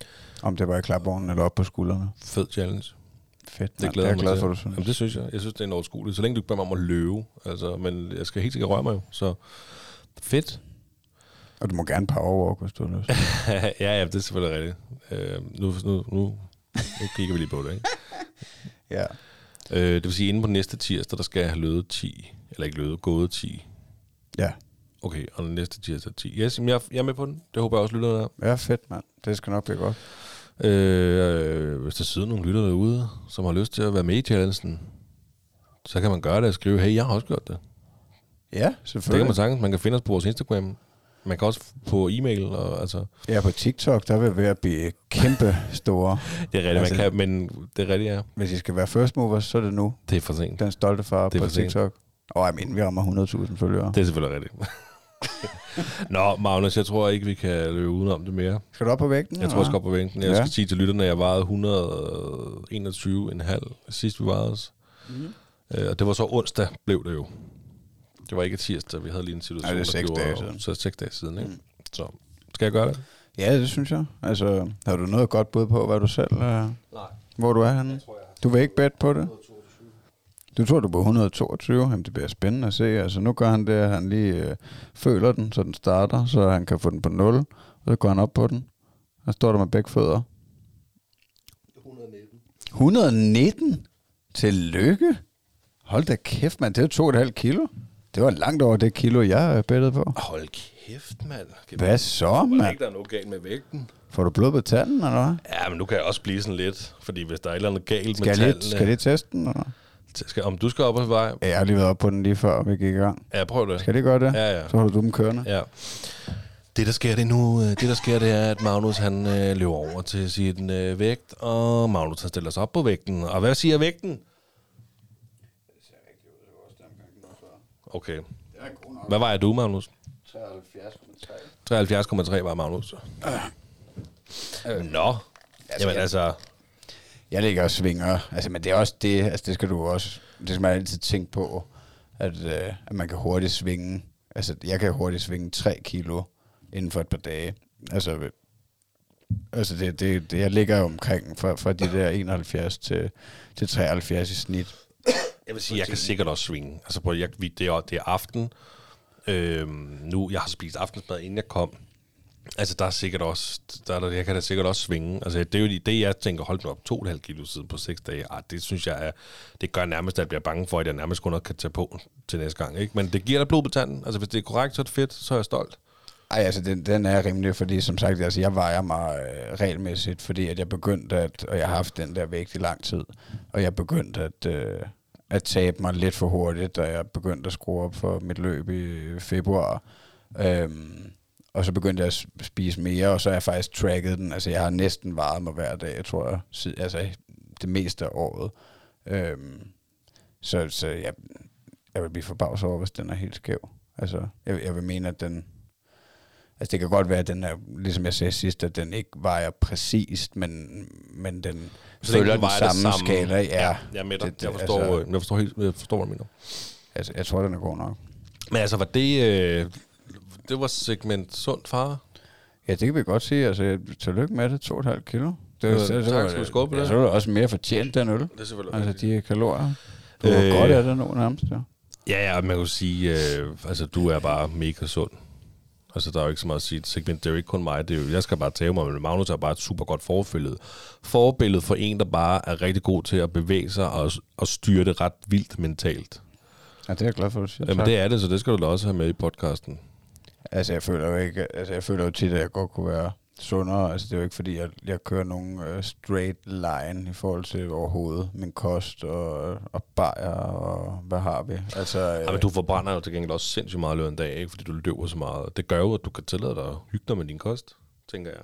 S2: Om det var i klapvognen eller op på skuldrene.
S3: Fed challenge.
S2: Fedt,
S3: Det glæder
S2: jeg
S3: jeg
S2: er
S3: mig
S2: glad
S3: til.
S2: for, du synes.
S3: Jamen, det synes jeg. Jeg synes, det er en overskueligt. Så længe du ikke beder mig om at løbe. Altså, men jeg skal helt sikkert røre mig jo. Så fedt.
S2: Og du må gerne powerwalk, hvis du har lyst.
S3: ja, ja, det er selvfølgelig rigtigt. Øh, nu, nu, nu, nu kigger vi lige på det, ikke?
S2: ja.
S3: Øh, det vil sige, inden på næste tirsdag, der skal jeg have løbet 10. Eller ikke løbet, gået 10.
S2: Ja.
S3: Okay, og næste tirsdag 10. Yes, jamen, jeg, jeg er med på den. Det håber jeg også lytter der.
S2: ja, fedt, mand. Det skal nok blive godt.
S3: Øh, hvis der sidder nogle lytter derude, som har lyst til at være med i challengen, så kan man gøre det og skrive, hey, jeg har også gjort det.
S2: Ja,
S3: Det kan
S2: selvfølgelig.
S3: man sagtens. Man kan finde os på vores Instagram. Man kan også på e-mail. Og, altså,
S2: Ja, på TikTok, der er vi ved at blive kæmpe store.
S3: det er rigtigt,
S2: Altså-
S3: man kan, men det er rigtigt, ja.
S2: Hvis I skal være first movers, så er det nu.
S3: Det er for sent.
S2: Den stolte far
S3: Det
S2: på. TikTok. Og jeg mener, vi rammer 100.000 følgere.
S3: Det er selvfølgelig rigtigt. Nå, Magnus, jeg tror ikke, vi kan løbe udenom det mere.
S2: Skal du op på vægten?
S3: Jeg tror, jeg skal op på vægten. Jeg
S2: Ja.
S3: skal sige til lytterne, at jeg vejede 121,5 sidst vi vejede os. Øh, og det var så onsdag, blev det jo. Det var ikke tirsdag, vi havde lige en situation,
S2: Nej, det er seks dage siden.
S3: Så seks dage siden, ikke?
S2: Mm.
S3: Så skal jeg gøre det?
S2: Ja, det synes jeg. Altså, har du noget godt bud på, hvad du selv... Uh,
S3: Nej.
S2: hvor du er henne? Du vil ikke bet på det? Du tror, du er på 122? Jamen, det bliver spændende at se. Altså, nu gør han det, at han lige øh, føler den, så den starter, så han kan få den på 0. Og så går han op på den. Og står der med begge fødder.
S3: 119.
S2: 119? Tillykke. Hold da kæft, mand. Det er jo to og et halvt kilo. Det var langt over det kilo, jeg øh, bettede på.
S3: Hold kæft, mand.
S2: Hvad så,
S3: Var der
S2: mand?
S3: ikke, der er noget galt med vægten?
S2: Får du blod på tanden, eller hvad?
S3: Ja, men nu kan jeg også blive sådan lidt, fordi hvis der er et eller andet galt
S2: Skal
S3: med tallene...
S2: skal jeg lige teste den, eller?
S3: skal, om du skal op på vej?
S2: Ja, Jeg har lige været op på den lige før, vi gik i gang.
S3: Ja, prøv det.
S2: Skal det gøre det?
S3: Ja, ja.
S2: Så holder du dem kørende.
S3: Ja. Det, der sker det nu, øh, det, der sker, det er, at Magnus han øh, løber over til sin øh, vægt, og Magnus han stiller sig op på vægten. Og hvad siger vægten? Okay. Hvad vejer du, Magnus? 73,3 var Magnus. Nå. Jamen altså,
S2: Jeg ligger og svinger, altså, men det er også det, altså det skal du også, det skal man altid tænke på, at, øh, at man kan hurtigt svinge, altså jeg kan hurtigt svinge 3 kilo inden for et par dage. Altså, øh, altså det, det, det, jeg ligger omkring fra, fra de der 71 til, til 73 i snit.
S3: Jeg vil sige, jeg kan sikkert også svinge. Altså, prøv, jeg, det, er, det er aften. Øhm, nu, jeg har spist aftensmad, inden jeg kom. Altså, der er sikkert også, der, er jeg kan da sikkert også svinge. Altså, det er jo det, jeg tænker, hold nu op, 2,5 kilo siden på 6 dage. Ah, det synes jeg er, det gør nærmest, at jeg bliver bange for, at jeg nærmest kun kan tage på til næste gang. Ikke? Men det giver dig blod på tanden. Altså, hvis det er korrekt, så er det fedt, så er jeg stolt.
S2: Ej, altså den, den er rimelig, fordi som sagt, altså jeg vejer mig øh, regelmæssigt, fordi at jeg begyndte at, og jeg har haft den der vægt i lang tid, og jeg begyndte at, øh, at tabe mig lidt for hurtigt, da jeg begyndte at skrue op for mit løb i februar. Øhm, og så begyndte jeg at spise mere, og så har jeg faktisk tracket den. Altså jeg har næsten varet mig hver dag, tror jeg, sid- altså det meste af året. Øhm, så så jeg, jeg vil blive forbavset over, hvis den er helt skæv. Altså, jeg, jeg vil mene, at den, Altså det kan godt være, at den er, ligesom jeg sagde sidst, at den ikke vejer præcist, men, men den
S3: så
S2: følger
S3: den
S2: den
S3: det
S2: samme,
S3: samme.
S2: skala. Ja,
S3: Ja, jeg er med dig.
S2: det- det-
S3: jeg, forstår,
S2: altså-
S3: altså, jeg, forstår helt, jeg forstår, hvad du mener.
S2: altså, jeg tror, den er god nok.
S3: Men altså, var det, øh, det var segment sund far?
S2: Ja, det kan vi godt sige. Altså, tillykke med det, 2,5 kilo. Det,
S3: Ja,
S2: så, så,
S3: tak, skal skåle på
S2: ja,
S3: det?
S2: så var det også mere fortjent, den øl.
S3: Det er selvfølgelig
S2: Altså, de kalorier. Du var
S3: Øh.
S2: godt af det nu nærmest, ja.
S3: Ja, ja, man kan sige, øh, altså du er bare mega sund. Altså, der er jo ikke så meget at sige. Segment, det er jo ikke kun mig. Det er jo, jeg skal bare tage mig, men Magnus er bare et super godt forbillede. Forbillede for en, der bare er rigtig god til at bevæge sig og, og styre det ret vildt mentalt.
S2: Ja, det er jeg glad for, at du siger.
S3: Jamen,
S2: tak.
S3: det er det, så det skal du da også have med i podcasten.
S2: Altså, jeg føler jo ikke, altså, jeg føler jo tit, at jeg godt kunne være sundere. Altså, det er jo ikke, fordi jeg, jeg kører nogen uh, straight line i forhold til overhovedet min kost og, og bajer og hvad har vi. Altså,
S3: Ja, men du forbrænder jo til gengæld også sindssygt meget løbet en dag, ikke? fordi du løber så meget. Det gør jo, at du kan tillade dig at hygge dig med din kost, tænker jeg.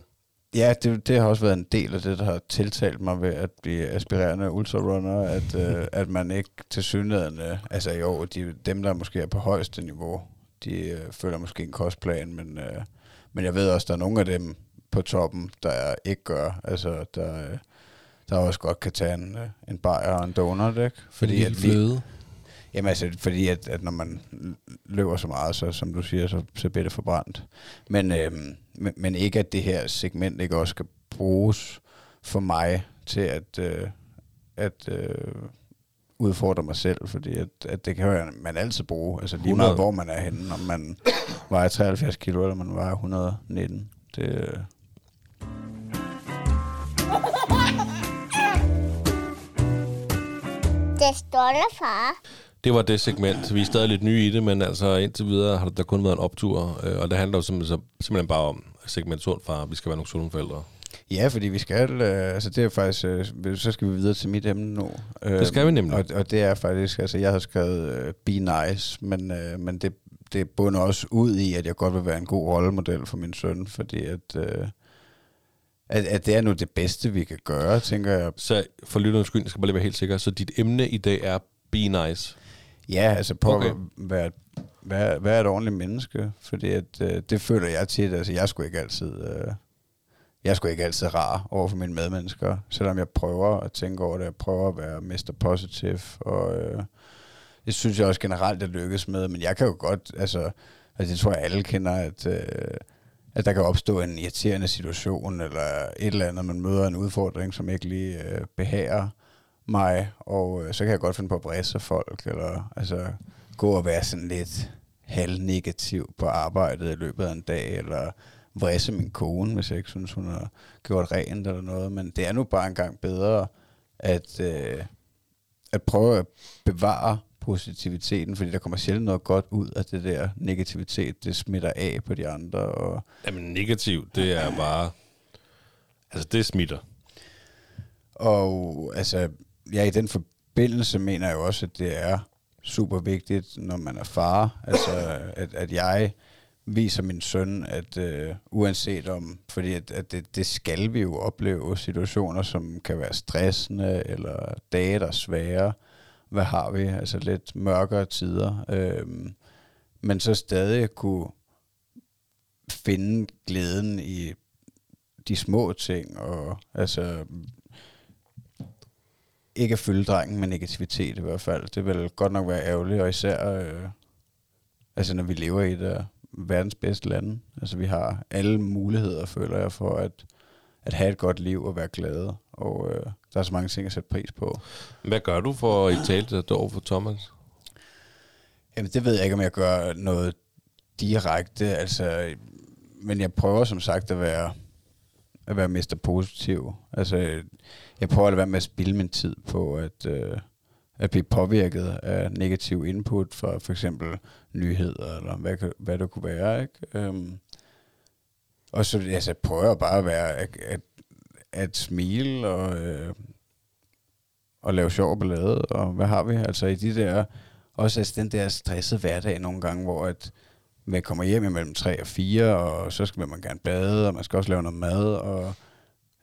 S2: Ja, det, det har også været en del af det, der har tiltalt mig ved at blive aspirerende ultrarunner, at, øh, at man ikke til synligheden, altså jo, de, dem der måske er på højeste niveau, de øh, følger måske en kostplan, men, øh, men jeg ved også, der er nogle af dem på toppen, der ikke gør, altså der, der også godt kan tage en, en bajer og en donut, ikke? Fordi at vi,
S3: fløde.
S2: Jamen altså, fordi at, at når man løber så meget, så som du siger, så, så bliver det forbrændt. Men, øhm, men, men ikke at det her segment ikke også skal bruges for mig til at, øh, at øh, udfordre mig selv, fordi at, at det kan man altid bruge, altså lige
S3: 100.
S2: meget hvor man er henne, om man vejer 73 kilo, eller man vejer 119. Det,
S1: Det stolte far.
S3: Det var det segment. Vi er stadig lidt nye i det, men altså indtil videre har der kun været en optur, øh, og det handler jo simpelthen, simpelthen bare om segment sund far. Vi skal være nogle sunde forældre.
S2: Ja, fordi vi skal, øh, altså det er faktisk, øh, så skal vi videre til mit emne nu.
S3: Det skal vi nemlig.
S2: Og, og det er faktisk, altså jeg har skrevet øh, Be Nice, men, øh, men det, det bunder også ud i, at jeg godt vil være en god rollemodel for min søn, fordi at, øh, at, at det er nu det bedste, vi kan gøre, tænker jeg.
S3: Så for lytternes skyld, jeg skal bare lige være helt sikker, så dit emne i dag er Be Nice?
S2: Ja, altså på okay. at være, være, være et ordentligt menneske, fordi at, øh, det føler jeg tit, altså jeg skulle ikke altid... Øh, jeg skulle ikke altid rar over for mine medmennesker, selvom jeg prøver at tænke over det, jeg prøver at være Mr. Positive, og øh, det synes jeg også generelt, det lykkes med, men jeg kan jo godt, altså, altså jeg tror, jeg alle kender, at, øh, at der kan opstå en irriterende situation, eller et eller andet, man møder en udfordring, som ikke lige øh, behager mig, og øh, så kan jeg godt finde på at bræse folk, eller altså gå og være sådan lidt halvnegativ på arbejdet i løbet af en dag, eller vrisse min kone, hvis jeg ikke synes, hun har gjort rent eller noget. Men det er nu bare engang bedre at, øh, at prøve at bevare positiviteten, fordi der kommer sjældent noget godt ud af det der negativitet. Det smitter af på de andre. Og
S3: Jamen negativ, det er bare... Altså det smitter.
S2: Og altså, ja, i den forbindelse mener jeg også, at det er super vigtigt, når man er far. Altså, at, at jeg viser min søn, at øh, uanset om, fordi at, at det, det skal vi jo opleve, situationer, som kan være stressende, eller dage, der er svære, hvad har vi, altså lidt mørkere tider, øh, men så stadig kunne finde glæden i de små ting, og altså ikke at fylde drengen med negativitet i hvert fald. Det vil godt nok være ærgerligt, og især øh, altså når vi lever i det verdens bedste lande. Altså vi har alle muligheder, føler jeg, for at, at have et godt liv og være glade. Og øh, der er så mange ting at sætte pris på.
S3: Hvad gør du for i tale det over for Thomas?
S2: Jamen det ved jeg ikke, om jeg gør noget direkte. Altså, men jeg prøver som sagt at være at være mest positiv. Altså, jeg prøver at være med at spille min tid på at, øh, at blive påvirket af negativ input fra for eksempel nyheder, eller hvad, hvad det kunne være. Ikke? Um, og så altså, prøver jeg bare at være at, at, at smile og, øh, og lave sjov ballade, og hvad har vi? Altså i de der, også altså den der stressede hverdag nogle gange, hvor at man kommer hjem imellem 3 og 4, og så skal man gerne bade, og man skal også lave noget mad, og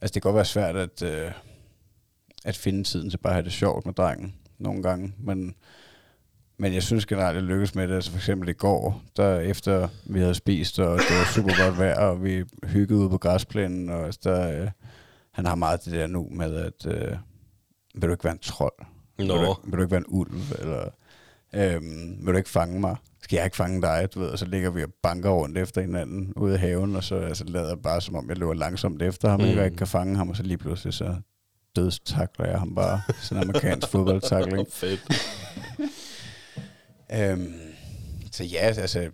S2: altså det kan godt være svært at, øh, at finde tiden til bare at have det sjovt med drengen nogle gange, men, men jeg synes generelt, at det lykkes med det. Altså for eksempel i går, der efter vi havde spist, og det var super godt vejr, og vi hyggede ud på græsplænen, og altså, der, øh, han har meget det der nu med, at øh, vil du ikke være en trold?
S3: Nå.
S2: Vil, du, vil du ikke være en ulv? Eller øhm, vil du ikke fange mig? Skal jeg ikke fange dig? Du ved, og så ligger vi og banker rundt efter hinanden ude i haven, og så altså, lader jeg bare, som om jeg løber langsomt efter ham, mm. og jeg ikke kan fange ham, og så lige pludselig så dødstakler jeg ham bare. Sådan en amerikansk fodboldtakling.
S3: Fedt.
S2: øhm, så ja, altså,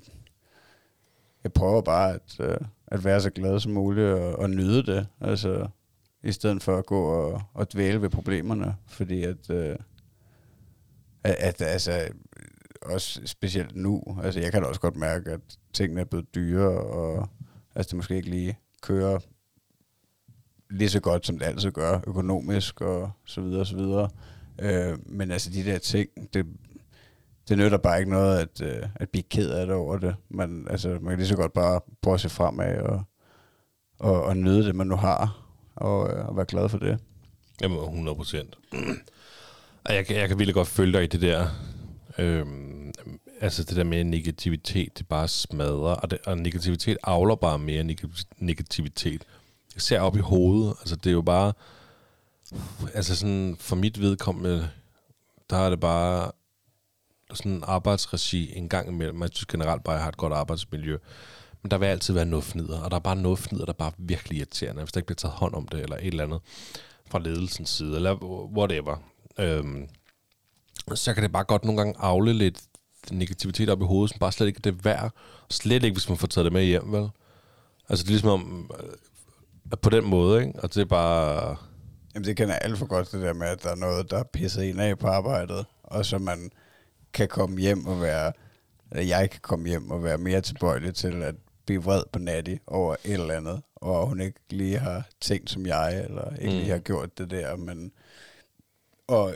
S2: jeg prøver bare at, øh, at være så glad som muligt og, og nyde det. Altså, i stedet for at gå og, og dvæle ved problemerne. Fordi at, øh, at, at altså, også specielt nu, altså jeg kan da også godt mærke, at tingene er blevet dyre, og altså det måske ikke lige kører lige så godt, som det altid gør, økonomisk og så videre og så videre. Øh, men altså de der ting, det, det nytter bare ikke noget at, øh, at blive ked af det over det. Man, altså, man kan lige så godt bare prøve at se fremad og, og, og nyde det, man nu har, og, øh, og være glad for det.
S3: Jamen 100 procent. jeg, jeg kan virkelig godt følge dig i det der. Øhm, altså det der med negativitet, det bare smadrer, og, det, og negativitet avler bare mere negativitet ser op i hovedet. Altså, det er jo bare... Altså sådan, for mit vedkommende, der er det bare sådan en arbejdsregi en gang imellem. Jeg synes generelt bare, at jeg har et godt arbejdsmiljø. Men der vil altid være noget fnider, og der er bare noget fnider, der er bare virkelig irriterende, hvis der ikke bliver taget hånd om det, eller et eller andet fra ledelsens side, eller whatever. Øhm, så kan det bare godt nogle gange afle lidt negativitet op i hovedet, som bare slet ikke er det værd. Slet ikke, hvis man får taget det med hjem, vel? Altså, det er ligesom om, øh, på den måde, ikke? Og det er bare...
S2: Jamen, det kender jeg alt for godt, det der med, at der er noget, der pisser en af på arbejdet, og så man kan komme hjem og være... Eller jeg kan komme hjem og være mere tilbøjelig til at blive vred på Natty over et eller andet, og hun ikke lige har tænkt som jeg, eller ikke
S3: Mm.
S2: lige har gjort det der, men og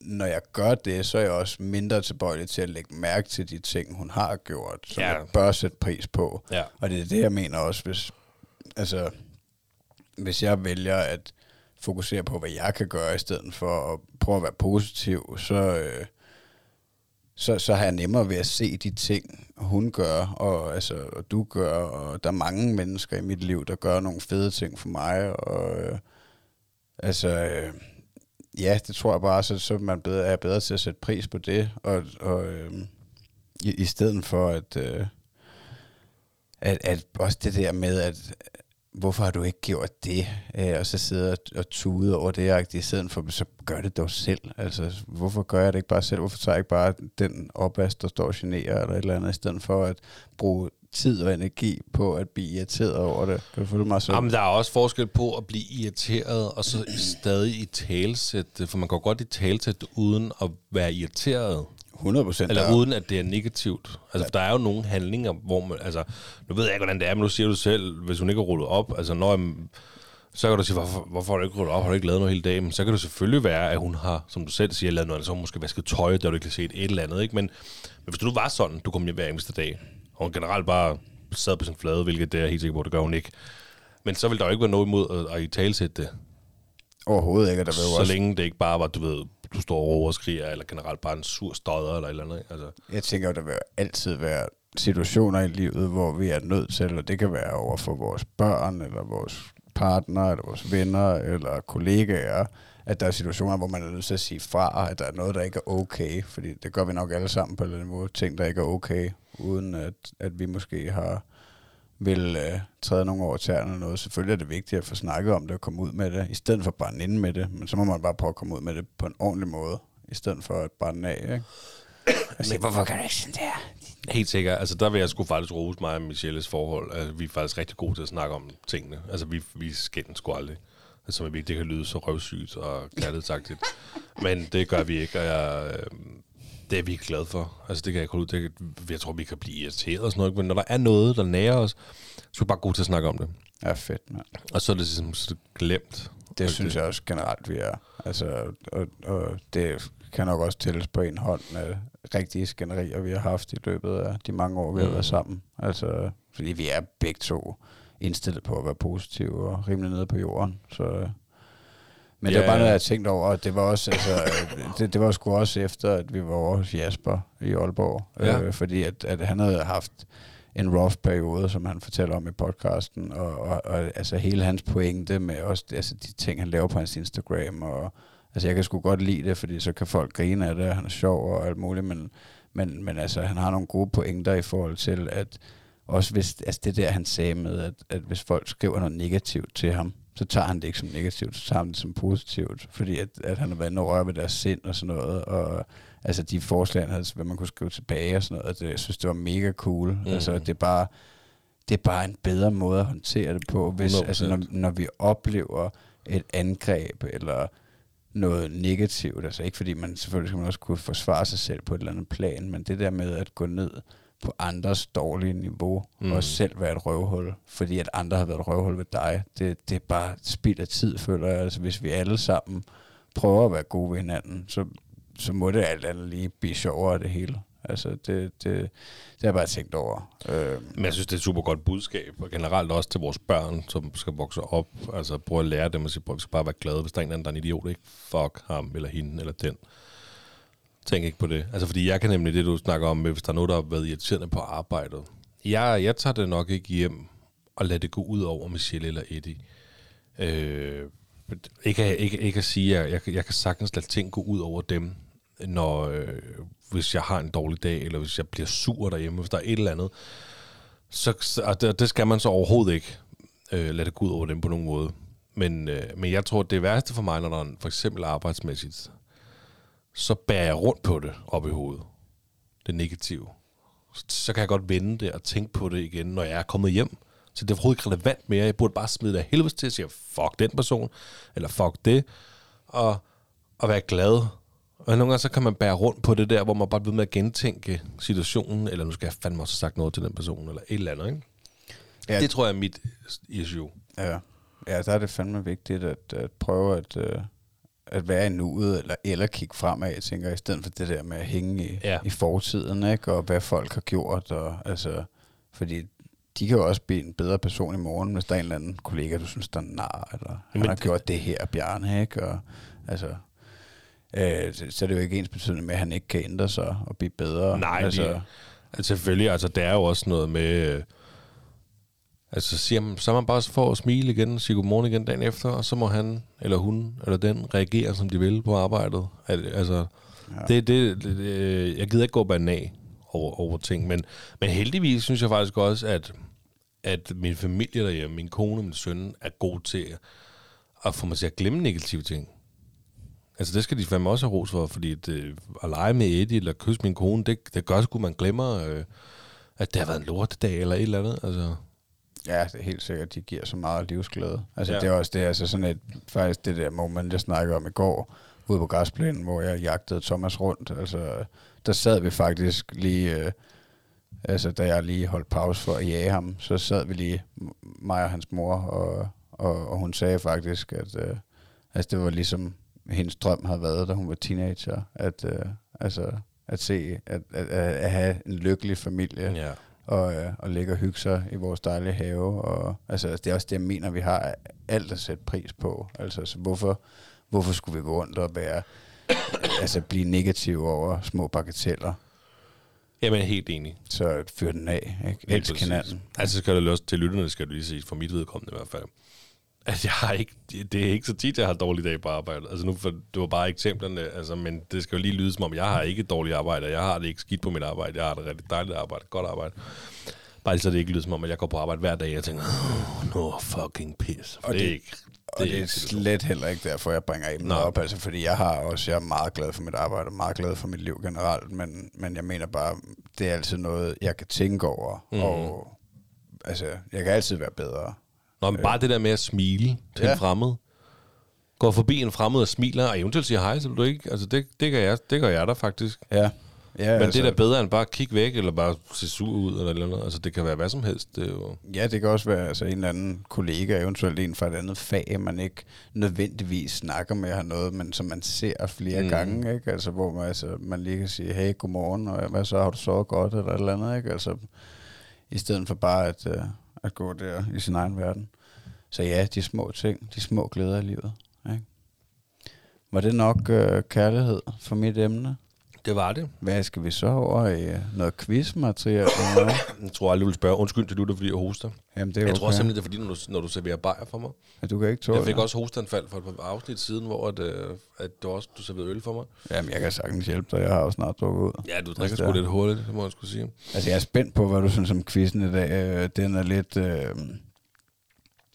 S2: når jeg gør det, så er jeg også mindre tilbøjelig til at lægge mærke til de ting, hun har gjort, som
S3: ja.
S2: jeg bør sætte pris på.
S3: Ja.
S2: Og det er det, jeg mener også, hvis, altså, hvis jeg vælger at fokusere på, hvad jeg kan gøre, i stedet for at prøve at være positiv, så, øh, så, så har jeg nemmere ved at se de ting, hun gør, og, altså, og du gør, og der er mange mennesker i mit liv, der gør nogle fede ting for mig, og øh, altså, øh, ja, det tror jeg bare, så, så man bedre, er bedre til at sætte pris på det, og, og øh, i, i stedet for at, øh, at, at også det der med, at hvorfor har du ikke gjort det, øh, og så sidder og, og tude over det, agtigt, i stedet for, så gør det dog selv. Altså, hvorfor gør jeg det ikke bare selv? Hvorfor tager jeg ikke bare den opvask, der står og generer, eller et eller andet, i stedet for at bruge tid og energi på at blive irriteret over det? Kan du følge mig så?
S3: Jamen, der er også forskel på at blive irriteret, og så stadig i talsæt for man går godt i talsæt uden at være irriteret.
S2: 100 procent.
S3: Eller uden at det er negativt. Altså, for der er jo nogle handlinger, hvor man, altså, nu ved jeg ikke, hvordan det er, men nu siger du selv, hvis hun ikke har rullet op, altså, når så kan du sige, hvorfor, hvorfor har du ikke rullet op, har du ikke lavet noget hele dagen? Men så kan det selvfølgelig være, at hun har, som du selv siger, lavet noget, så har hun måske vasket tøj, der du ikke har set et eller andet, ikke? Men, men hvis du nu var sådan, du kom hjem hver eneste dag, og hun generelt bare sad på sin flade, hvilket det er helt sikker på, det gør hun ikke. Men så vil der jo ikke være noget imod at, at i talsætte det,
S2: Overhovedet ikke, der vil jo
S3: så
S2: også,
S3: længe det ikke bare var, du ved, du står og råber og skriger, eller generelt bare en sur stodder, eller et eller andet, ikke? Altså,
S2: jeg tænker der vil altid være situationer i livet, hvor vi er nødt til, og det kan være over for vores børn, eller vores partner, eller vores venner, eller kollegaer, at der er situationer, hvor man er nødt til at sige fra, at der er noget, der ikke er okay, fordi det gør vi nok alle sammen på en eller anden måde, ting, der ikke er okay, uden at, at vi måske har vil øh, træde nogle over tæerne eller noget. Selvfølgelig er det vigtigt at få snakket om det og komme ud med det, i stedet for at brænde inde med det, men så må man bare prøve at komme ud med det på en ordentlig måde, i stedet for at brænde af, ikke? Altså, hvorfor kan du ikke sådan der?
S3: Helt sikkert. Altså, der vil jeg sgu faktisk rose mig og Michelles forhold. Altså, vi er faktisk rigtig gode til at snakke om tingene. Altså, vi, vi skændes sgu aldrig. Altså, som vi, det kan lyde så røvsygt og kærlighedsagtigt. Men det gør vi ikke, og jeg, øh, det er vi ikke glade for. Altså, det kan jeg ikke holde ud. Det, jeg tror, vi kan blive irriteret og sådan noget. Men når der er noget, der nærer os, så er vi bare gode til at snakke om det.
S2: Ja, fedt, mand.
S3: Og så er det ligesom så det glemt.
S2: Det synes jeg også generelt, vi er. Altså, og, og det kan nok også tælles på en hånd af rigtige skænderier, vi har haft i løbet af de mange år, vi har
S3: Mm.
S2: været sammen. Altså, fordi vi er begge to indstillet på at være positive og rimelig nede på jorden. Så, men det
S3: Ja,
S2: var bare noget, jeg tænkte over, og det var også, altså, det, det var sgu også efter, at vi var over hos Jasper i Aalborg,
S3: Ja.
S2: øh, fordi at, at han havde haft en rough periode, som han fortæller om i podcasten, og, og, og altså hele hans pointe med også altså de ting, han laver på hans Instagram, og altså jeg kan sgu godt lide det, fordi så kan folk grine af det, og han er sjov og alt muligt, men, men, men altså han har nogle gode pointer i forhold til, at også hvis, altså det der han sagde med, at, at hvis folk skriver noget negativt til ham, så tager han det ikke som negativt, så tager han det som positivt, fordi at, at han har været inde og røre ved deres sind og sådan noget, og altså de forslag, han havde, hvad man kunne skrive tilbage og sådan noget, det, jeg synes, det var mega cool. Mm. Altså det er bare, det er bare en bedre måde at håndtere det på, hvis,
S3: 100%.
S2: altså, når, når vi oplever et angreb eller noget negativt, altså ikke fordi man selvfølgelig skal man også kunne forsvare sig selv på et eller andet plan, men det der med at gå ned på andres dårlige niveau,
S3: Mm.
S2: og selv være et røvhul, fordi at andre har været et røvhul ved dig, det, det er bare spild af tid, føler jeg. Altså hvis vi alle sammen prøver at være gode ved hinanden, så, så må det alt andet lige blive sjovere det hele. Altså det, det, det har jeg bare tænkt over. Øh,
S3: Men jeg synes, det er et super godt budskab, og generelt også til vores børn, som skal vokse op. Altså prøve at lære dem at sige, "Prøv, vi skal bare være glade, hvis der er en anden, der er en idiot, ikke? Fuck ham, eller hende, eller den. Tænk ikke på det. Altså fordi jeg kan nemlig det, du snakker om, med, hvis der er noget, der har været irriterende på arbejdet. Jeg, jeg tager det nok ikke hjem og lader det gå ud over Michelle eller Eddie. Øh, ikke, ikke, ikke at sige, at jeg, jeg, jeg kan sagtens lade ting gå ud over dem, når, øh, hvis jeg har en dårlig dag, eller hvis jeg bliver sur derhjemme, hvis der er et eller andet. Så, så og det, det skal man så overhovedet ikke øh, lade det gå ud over dem på nogen måde. Men, øh, men jeg tror, det værste for mig, når der er for eksempel arbejdsmæssigt, så bærer jeg rundt på det op i hovedet. Det negative. Så, kan jeg godt vende det og tænke på det igen, når jeg er kommet hjem. Så det er overhovedet ikke relevant mere. Jeg burde bare smide det af helvede til og sige, fuck den person, eller fuck det, og, og være glad. Og nogle gange så kan man bære rundt på det der, hvor man bare bliver ved med at gentænke situationen, eller nu skal jeg fandme også have sagt noget til den person, eller et eller andet, ikke?
S2: Ja.
S3: Det tror jeg er mit issue.
S2: Ja. ja, der er det fandme vigtigt at, at prøve at, øh, at være i nuet, eller, eller kigge fremad, jeg tænker, i stedet for det der med at hænge i,
S3: Ja.
S2: i fortiden, ikke? og hvad folk har gjort. Og, altså, fordi de kan jo også blive en bedre person i morgen, hvis der er en eller anden kollega, du synes, der er nar, eller han
S3: Jamen,
S2: har
S3: det-
S2: gjort det her, Bjarne, ikke? Og, altså, øh, så, så er det jo ikke ens betydende med, at han ikke kan ændre sig og blive bedre.
S3: Nej,
S2: altså,
S3: lige- Altså selvfølgelig, altså der er jo også noget med... Altså siger man, så er man bare for at smile igen, sige godmorgen igen dagen efter, og så må han, eller hun, eller den reagere, som de vil på arbejdet. Al- Altså, ja. Det, det, det, det, jeg gider ikke gå banag over, over ting, men, men heldigvis synes jeg faktisk også, at, at min familie derhjemme, min kone og min søn, er god til at få mig til at glemme negative ting. Altså det skal de fandme også have ros for, fordi det, at lege med Eddie eller kysse min kone, det, det gør sgu, man glemmer, øh, at det har været en lortedag eller et eller andet. Altså,
S2: Ja, det er helt sikkert, de giver så meget livsglæde. Altså
S3: Ja.
S2: det er også det, altså sådan et, faktisk det der moment, jeg snakkede om i går, ude på græsplænen, hvor jeg jagtede Thomas rundt. Altså, der sad vi faktisk lige, øh, altså da jeg lige holdt pause for at jage ham, så sad vi lige, mig og hans mor, og, og, og hun sagde faktisk, at øh, altså, det var ligesom hendes drøm havde været, da hun var teenager, at, øh, altså, at se, at, at, at have en lykkelig familie,
S3: ja.
S2: Og, øh, og ligge og hygge sig i vores dejlige have. Og, altså, det er også det, jeg mener, vi har alt at sætte pris på. Altså, så hvorfor, hvorfor skulle vi gå rundt og være, altså, blive negative over små bagateller?
S3: Jamen, jeg er helt enig.
S2: Så fyr den af, ikke? Elsk hinanden.
S3: Altså skal det også til lytterne, skal du lige sige, for mit vedkommende i hvert fald, at jeg har ikke, det det er ikke så tit, jeg har dårlige dage på arbejde. Altså nu, for, det var bare eksemplerne, altså, men det skal jo lige lyde som om, jeg har ikke dårligt arbejde, jeg har det ikke skidt på mit arbejde, jeg har det rigtig dejligt arbejde, godt arbejde. Bare så det ikke lyder som om, at jeg går på arbejde hver dag, og jeg tænker, oh, no fucking piss.
S2: Og
S3: det, er
S2: det-
S3: ikke,
S2: Og det er slet heller ikke derfor, jeg bringer emnet op, altså, fordi jeg har også, jeg er meget glad for mit arbejde, og meget glad for mit liv generelt, men, men jeg mener bare, det er altid noget, jeg kan tænke over, mm. og altså, jeg kan altid være bedre.
S3: Nå, men bare det der med at smile til
S2: Ja.
S3: en fremmed. Går forbi en fremmed og smiler, og eventuelt siger hej, så du ikke. Altså, det, det, gør jeg, det gør jeg da faktisk.
S2: Ja, ja
S3: Men altså, det er da bedre end bare at kigge væk, eller bare se sur ud, eller eller andet. Altså, det kan være hvad som helst. Det er jo...
S2: Ja, det kan også være altså, en eller anden kollega, eventuelt en fra et andet fag, man ikke nødvendigvis snakker med har noget, men som man ser flere
S3: mm.
S2: gange, ikke? Altså, hvor man, altså, man lige kan sige, hey, godmorgen, og hvad så, har du sovet godt, eller et eller andet, ikke? Altså, i stedet for bare at, uh, at gå der i sin egen verden. Så ja, de små ting, de små glæder i livet, ikke? Var det nok øh, kærlighed for mit emne?
S3: Det var det.
S2: Hvad skal vi så over i uh, noget quizmateriale?
S3: Jeg tror aldrig, du vil spørge. Undskyld til lytter, fordi jeg hoster.
S2: Jamen, det er
S3: Jeg
S2: okay.
S3: tror simpelthen, det er fordi, når du, når du serverer bajer for mig.
S2: at du kan ikke tåle
S3: Jeg fik
S2: det.
S3: også hosteanfald for et par afsnit siden, hvor at, øh, at du også du serverede øl for mig.
S2: Jamen, jeg kan sagtens hjælpe dig. Jeg har jo snart drukket ud.
S3: Ja, du drikker sgu lidt hurtigt, det må jeg skulle sige.
S2: Altså, jeg er spændt på, hvad du synes om quizzen i dag. Øh, Den er lidt... Øh,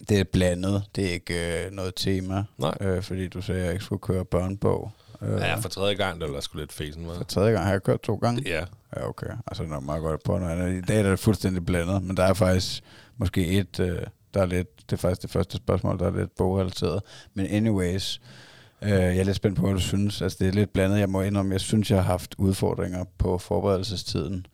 S2: det er blandet. Det er ikke øh, noget tema.
S3: Nej.
S2: Øh, fordi du sagde, at jeg ikke skulle køre børnebog. Øh,
S3: Ja, for tredje gang, der var sgu lidt fæsen,
S2: for
S3: var.
S2: tredje gang har jeg kørt to gange.
S3: Ja,
S2: Ja, okay. Altså, når meget godt på noget andet. I dag er det fuldstændig blandet, men der er faktisk måske et... Øh, der er lidt, det er faktisk det første spørgsmål, der er lidt bogrelateret. Men anyways, øh, jeg er lidt spændt på, hvad du synes. Altså, det er lidt blandet. Jeg må indrømme, jeg synes, jeg har haft udfordringer på forberedelsestiden.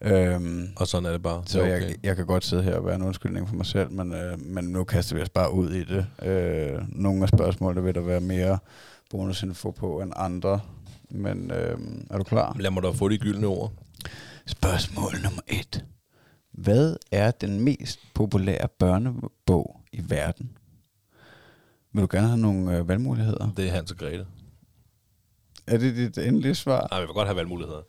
S2: Øhm,
S3: og sådan er det bare.
S2: så
S3: det er
S2: jeg,
S3: okay.
S2: jeg kan godt sidde her og være en undskyldning for mig selv, men, øh, men nu kaster vi os bare ud i det. Øh, nogle af spørgsmålene vil der være mere bonusinfo på end andre. Men øh, er du klar?
S3: Lad mig da få de gyldne ord.
S2: Spørgsmål nummer et. Hvad er den mest populære børnebog i verden? Vil du gerne have nogle øh, valgmuligheder?
S3: Det er Hans og Grete.
S2: Er det dit endelige svar?
S3: Nej, vi vil godt have valgmuligheder.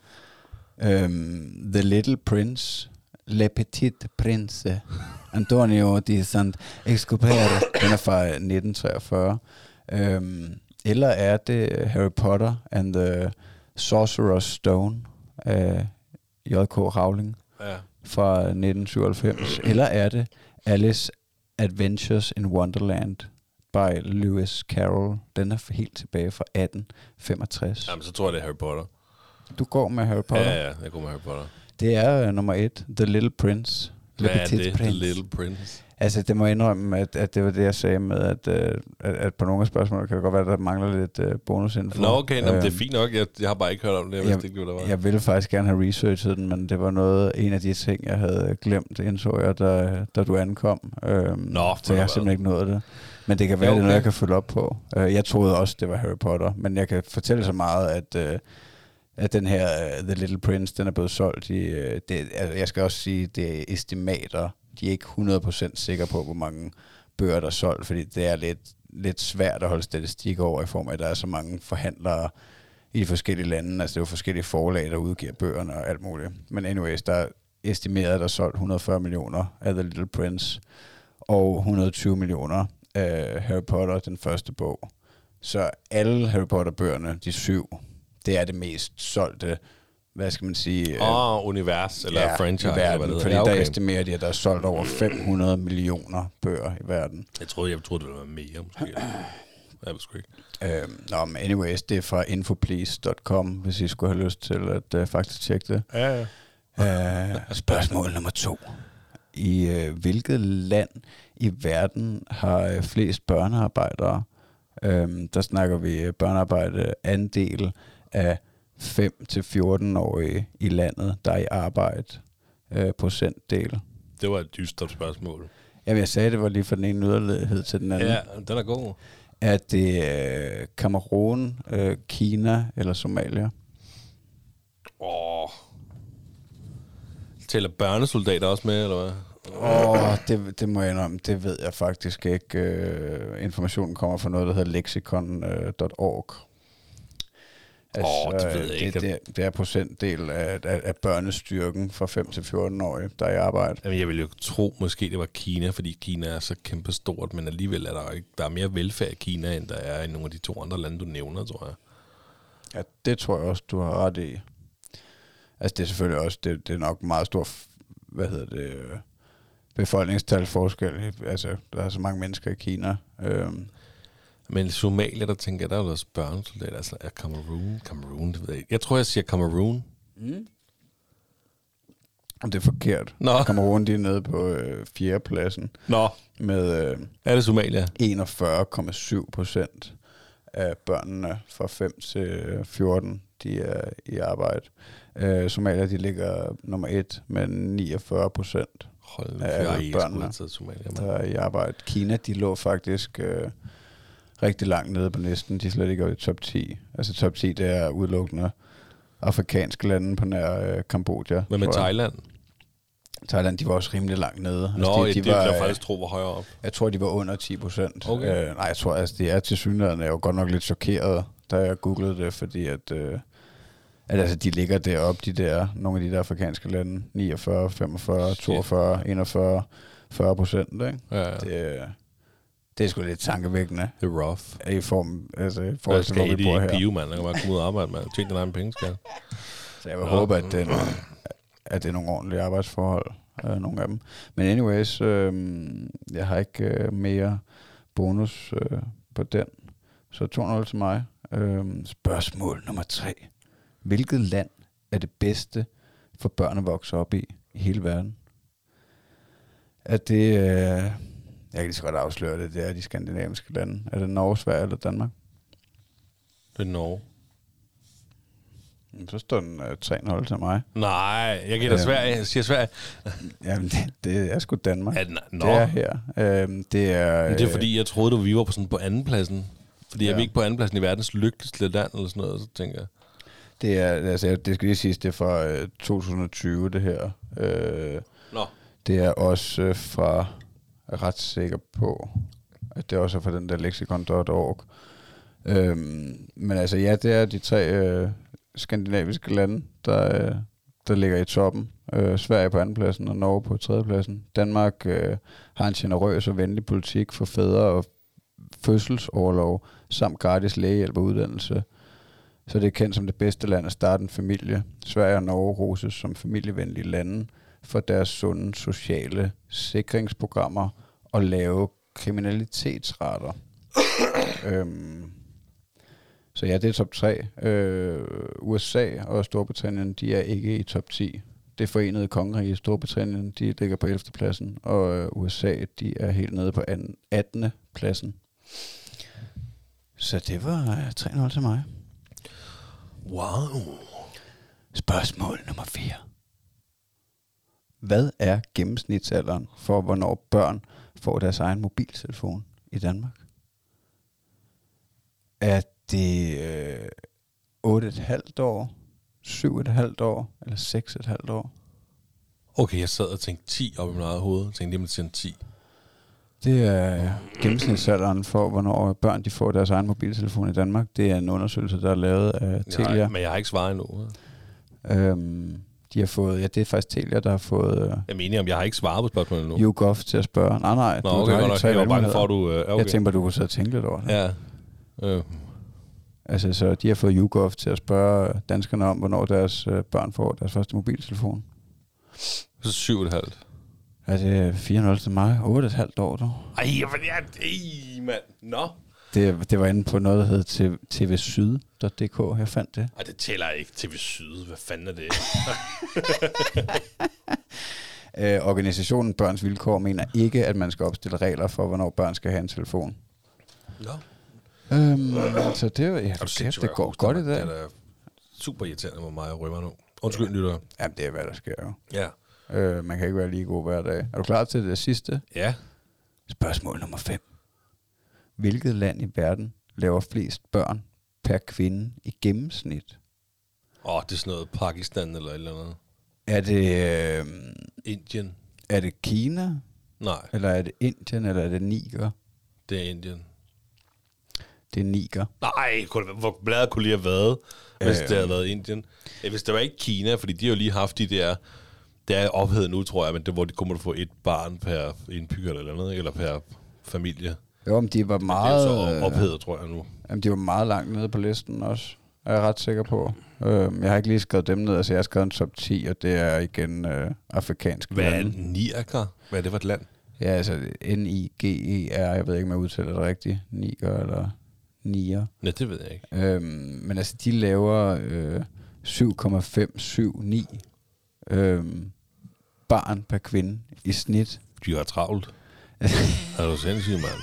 S2: Um, The Little Prince, Le Petit Prince, Antonio di Saint-Exupéry, den er fra 1943. Um, eller er det Harry Potter and the Sorcerer's Stone af J.K. Rowling
S3: Ja.
S2: fra 1997? eller er det Alice Adventures in Wonderland by Lewis Carroll? Den er helt tilbage fra 1865.
S3: Jamen, så tror jeg, det er Harry Potter.
S2: Du går med Harry Potter?
S3: Ja, ja, jeg går med Harry Potter.
S2: Det er uh, nummer et, The Little Prince.
S3: Hvad er
S2: Petit
S3: det? The
S2: Prince.
S3: Little Prince.
S2: Altså, det må jeg indrømme, at, at det var det, jeg sagde med, at, øh, at, at på nogle af spørgsmålene kan det godt være, at der mangler lidt øh, bonusinfo.
S3: Nå, okay, nå, men det er
S2: Øhm,
S3: fint nok. Jeg, jeg har bare ikke hørt om det. Jeg vidste ikke, hvad var.
S2: Jeg ville faktisk gerne have researchet den, men det var noget, en af de ting, jeg havde glemt, indså jeg, da, da du ankom. Øhm,
S3: Nå,
S2: så jeg har
S3: hvad?
S2: simpelthen ikke nået det. Men det kan være,
S3: Ja,
S2: det er noget,
S3: okay.
S2: jeg kan følge op på. Øh, jeg troede også, det var Harry Potter, men jeg kan fortælle så meget, at, øh, at den her uh, The Little Prince, den er blevet solgt i... uh, det, altså, jeg skal også sige, det er estimater. De er ikke 100% sikre på, hvor mange bøger, der er solgt, fordi det er lidt, lidt svært at holde statistik over, i form af, at der er så mange forhandlere i de forskellige lande. Altså det er jo forskellige forlag, der udgiver bøgerne og alt muligt. Men anyways, der er estimeret, at der er solgt 140 millioner af The Little Prince, og 120 millioner af Harry Potter, den første bog. Så alle Harry Potter-bøgerne, de syv, det er det mest solgte, hvad skal man sige, øh,
S3: Åh, oh, univers, eller ja, franchise,
S2: i
S3: eller
S2: verden,
S3: hvad det
S2: fordi
S3: Ja,
S2: der
S3: okay.
S2: estimerer de, at der er solgt over 500 millioner bøger i verden.
S3: Jeg troede, jeg troede, det ville være mere, måske. Jeg ved sgu ikke.
S2: Øhm, nå, men anyways, det er fra infoplease.com, hvis I skulle have lyst til at uh, faktisk tjekke det.
S3: Ja, ja.
S2: Uh, spørgsmål nummer to. I uh, hvilket land i verden har uh, flest børnearbejdere? Um, der snakker vi uh, børnearbejde andel af 5-14-årige i landet, der er i arbejde. Uh, procentdel.
S3: Det var et dystert spørgsmål.
S2: Jamen, jeg sagde, det var lige fra den ene yderlighed til den anden.
S3: Ja, den er god.
S2: Er det øh, Kamerun, øh, Kina eller Somalia?
S3: Åh. Oh. Tæller børnesoldater også med, eller hvad?
S2: Åh, oh, det, det må jeg indrømme, det ved jeg faktisk ikke. Øh, informationen kommer fra noget, der hedder lexicon.org.
S3: Åh, det ved jeg ikke.
S2: Det, det, er procentdel af, af, af børnestyrken fra 5 til 14-årige, der er i arbejde.
S3: Jamen, jeg ville jo tro, måske det var Kina, fordi Kina er så kæmpe stort, men alligevel er der ikke, der er mere velfærd i Kina, end der er i nogle af de to andre lande, du nævner, tror jeg.
S2: Ja, det tror jeg også, du har ret i. Altså, det er selvfølgelig også, det, det er nok meget stor, hvad hedder det, øh, befolkningstal forskel. Altså, der er så mange mennesker i Kina. Øhm,
S3: Men Somalia, der tænker jeg, der er jo også børnesoldater. Altså, er Cameroon? Cameroon, det ved jeg ikke. Jeg tror, jeg siger Cameroon.
S2: og det er forkert.
S3: Nå.
S2: Kamerun, de er nede på øh, fjerdepladsen
S3: Nå.
S2: med øh,
S3: Er det Somalia?
S2: 41,7 procent af børnene fra 5 til 14, de er i arbejde. Øh, Somalia, de ligger nummer et med 49 procent.
S3: Hold ikke
S2: børnene.
S3: Somalia.
S2: der
S3: mand.
S2: er i arbejde. Kina, de lå faktisk øh, rigtig langt nede på listen. De er slet ikke i top 10. Altså top 10, det er udelukkende afrikanske lande på nær øh, Kambodja.
S3: Hvad med. Thailand?
S2: Thailand, de var også rimelig langt nede.
S3: Nå,
S2: de,
S3: det,
S2: de
S3: det
S2: var,
S3: jeg
S2: øh,
S3: faktisk tro var højere op.
S2: Jeg tror, de var under 10 procent.
S3: Okay.
S2: Øh, nej, jeg tror, altså, de er til synligheden. Jeg var godt nok lidt chokeret, da jeg googlede det, fordi at, øh, at altså, de ligger deroppe, de der, nogle af de der afrikanske lande, 49, 45,
S3: Shit.
S2: 42, 41, 40 procent, ikke?
S3: Ja, ja.
S2: Det, det er sgu lidt tankevækkende
S3: Det er rough.
S2: i form, altså, i forhold til, hvor vi bor her.
S3: give, mand? Der kan bare komme ud og arbejde, mand. Tjene din egen penge, skal
S2: Så jeg vil
S3: Nå.
S2: håbe, at det, er nogle, at det er nogle ordentlige arbejdsforhold, øh, nogle af dem. Men anyways, øh, jeg har ikke øh, mere bonus øh, på den. Så 2-0 til mig. Øh, spørgsmål nummer 3. Hvilket land er det bedste for børn at vokse op i i hele verden? Er det... Øh, jeg kan lige så godt afsløre det. Det er de skandinaviske lande. Er det Norge, Sverige eller Danmark?
S3: Det er Norge.
S2: Så står den øh, 3-0 til mig.
S3: Nej, jeg gætter
S2: Øhm.
S3: Sverige. Jeg siger Sverige.
S2: Jamen, det, det er sgu Danmark.
S3: Er den, nå,
S2: Det er her. Øhm, det er...
S3: Men det er fordi, jeg troede, at vi var på, sådan, på anden pladsen. Fordi ja.
S2: Ja.
S3: er ikke på anden pladsen i verdens lykkeligste land, eller sådan noget, så tænker jeg.
S2: Det er, altså, det skal lige siges, det er fra øh, 2020, det her. Øh,
S3: Nå.
S2: det er også øh, fra, jeg er ret sikker på, at det også er fra den der lexicon.org. Øhm, men altså, ja, det er de tre øh, skandinaviske lande, der, øh, der ligger i toppen. Øh, Sverige på andenpladsen og Norge på tredjepladsen. Danmark øh, har en generøs og venlig politik for fædre og fødselsoverlov, samt gratis lægehjælp og uddannelse. Så det er kendt som det bedste land at starte en familie. Sverige og Norge roses som familievenlige lande for deres sunde sociale sikringsprogrammer og lave kriminalitetsrater. øhm, så ja, det er top 3. Øh, USA og Storbritannien, de er ikke i top 10 det forenede kongerige i Storbritannien, de ligger på 11. pladsen, og øh, USA, de er helt nede på anden- 18. pladsen. Så det var øh, 3-0 til mig.
S3: Wow.
S2: Spørgsmål nummer 4. Hvad er gennemsnitsalderen for, hvornår børn får deres egen mobiltelefon i Danmark? Er det øh, 8,5 år, 7,5 år eller 6,5 år?
S3: Okay, jeg sad og tænkte 10 op i mit eget hoved. Jeg tænkte lige, man siger 10.
S2: Det er gennemsnitsalderen for, hvornår børn de får deres egen mobiltelefon i Danmark. Det er en undersøgelse, der er lavet af Telia.
S3: har, men jeg har ikke svaret endnu.
S2: Øhm, de har fået, ja, det er faktisk Telia, der har fået øh,
S3: Jeg mener, om jeg har ikke svaret på spørgsmålet endnu.
S2: YouGov til at spørge. Nej, nej,
S3: Nå,
S2: du
S3: okay,
S2: har ikke tre
S3: Jeg var bange for, at du...
S2: Jeg
S3: okay.
S2: tænkte, at du kunne sidde og tænke lidt over det.
S3: Ja. Øh,
S2: Altså, så de har fået YouGov til at spørge danskerne om, hvornår deres øh, børn får deres første mobiltelefon.
S3: så syv og et halvt.
S2: Er det 4-0 til mig? 8,5 år, du?
S3: Ej, men ja, ej, mand. Nå.
S2: Det, det var inde på noget, der hed TV- tvsyd.dk. Jeg fandt det.
S3: Ej, det tæller ikke. TV Syd. Hvad fanden er det?
S2: Øh, organisationen Børns Vilkår mener ikke, at man skal opstille regler for, hvornår børn skal have en telefon.
S3: Nå.
S2: Øhm, så det, ja,
S3: Er
S2: kæft, det går
S3: jeg hoster,
S2: godt i dag.
S3: Det er super irriterende, hvor meget jeg rømmer nu. Undskyld, lytter.
S2: Jamen, det er, hvad der sker jo.
S3: Ja.
S2: Øh, man kan ikke være lige god hver dag. Er du klar til det sidste?
S3: Ja.
S2: Spørgsmål nummer 5. Hvilket land i verden laver flest børn per kvinde i gennemsnit?
S3: Åh, oh, det er sådan noget Pakistan eller et eller andet.
S2: Er det, øh,
S3: Indien.
S2: er det Kina,
S3: Nej,
S2: eller er det Indien, eller er det Niger?
S3: det er Indien.
S2: Det er Niger.
S3: Nej, kunne det- hvor bladet kunne lige have været, hvis
S2: Øh.
S3: det havde været Indien. Hvis det var ikke Kina, fordi de har jo lige haft de der... Det er ophedet nu, tror jeg, men det, hvor de kommer få et barn per indbygger eller noget, eller per familie.
S2: Jo, men de var
S3: Det er
S2: meget,
S3: så
S2: øh,
S3: ophedet, tror jeg nu.
S2: jamen, de var meget langt nede på listen også, er jeg ret sikker på. Øh, jeg har ikke lige skrevet dem ned, altså jeg har skrevet en top 10, og det er igen øh, afrikansk
S3: Hvad er. Niger? Hvad er det for et land?
S2: Ja, altså N-I-G-E-R, jeg ved ikke, om jeg udtaler det rigtigt. Niger eller Niger.
S3: Nej, det ved jeg ikke.
S2: Øhm, men altså, de laver øh, 7,579 øhm, barn per kvinde i snit.
S3: De har travlt. er du sindssyg, mand?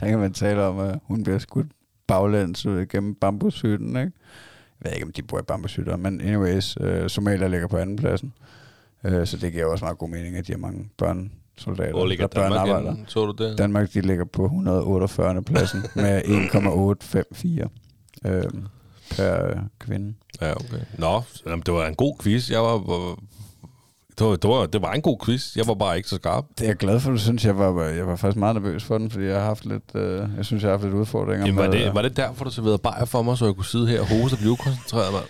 S2: Der kan man tale om, at hun bliver skudt baglæns ud gennem bambushytten, ikke? Jeg ved ikke, om de bor i bambushytter, men anyways, øh, Somalia ligger på anden pladsen. Øh, så det giver også meget god mening, at de har mange børnsoldater.
S3: Hvor ligger
S2: der
S3: Danmark henne? Så du det?
S2: Danmark, de ligger på 148. pladsen med 1,854 øh, per øh, kvinde.
S3: Ja, okay. Nå, jamen, det var en god quiz. Jeg var, var det, var, det, var, det var en god quiz. Jeg var bare ikke så skarp.
S2: Det er jeg glad for, du synes. Jeg var, jeg var faktisk meget nervøs for den, fordi jeg har haft lidt, øh, jeg synes, jeg har haft lidt udfordringer
S3: Jamen, var, det, var det derfor, du serverede bajer for mig, så jeg kunne sidde her og hoste og blive ukoncentreret, mand?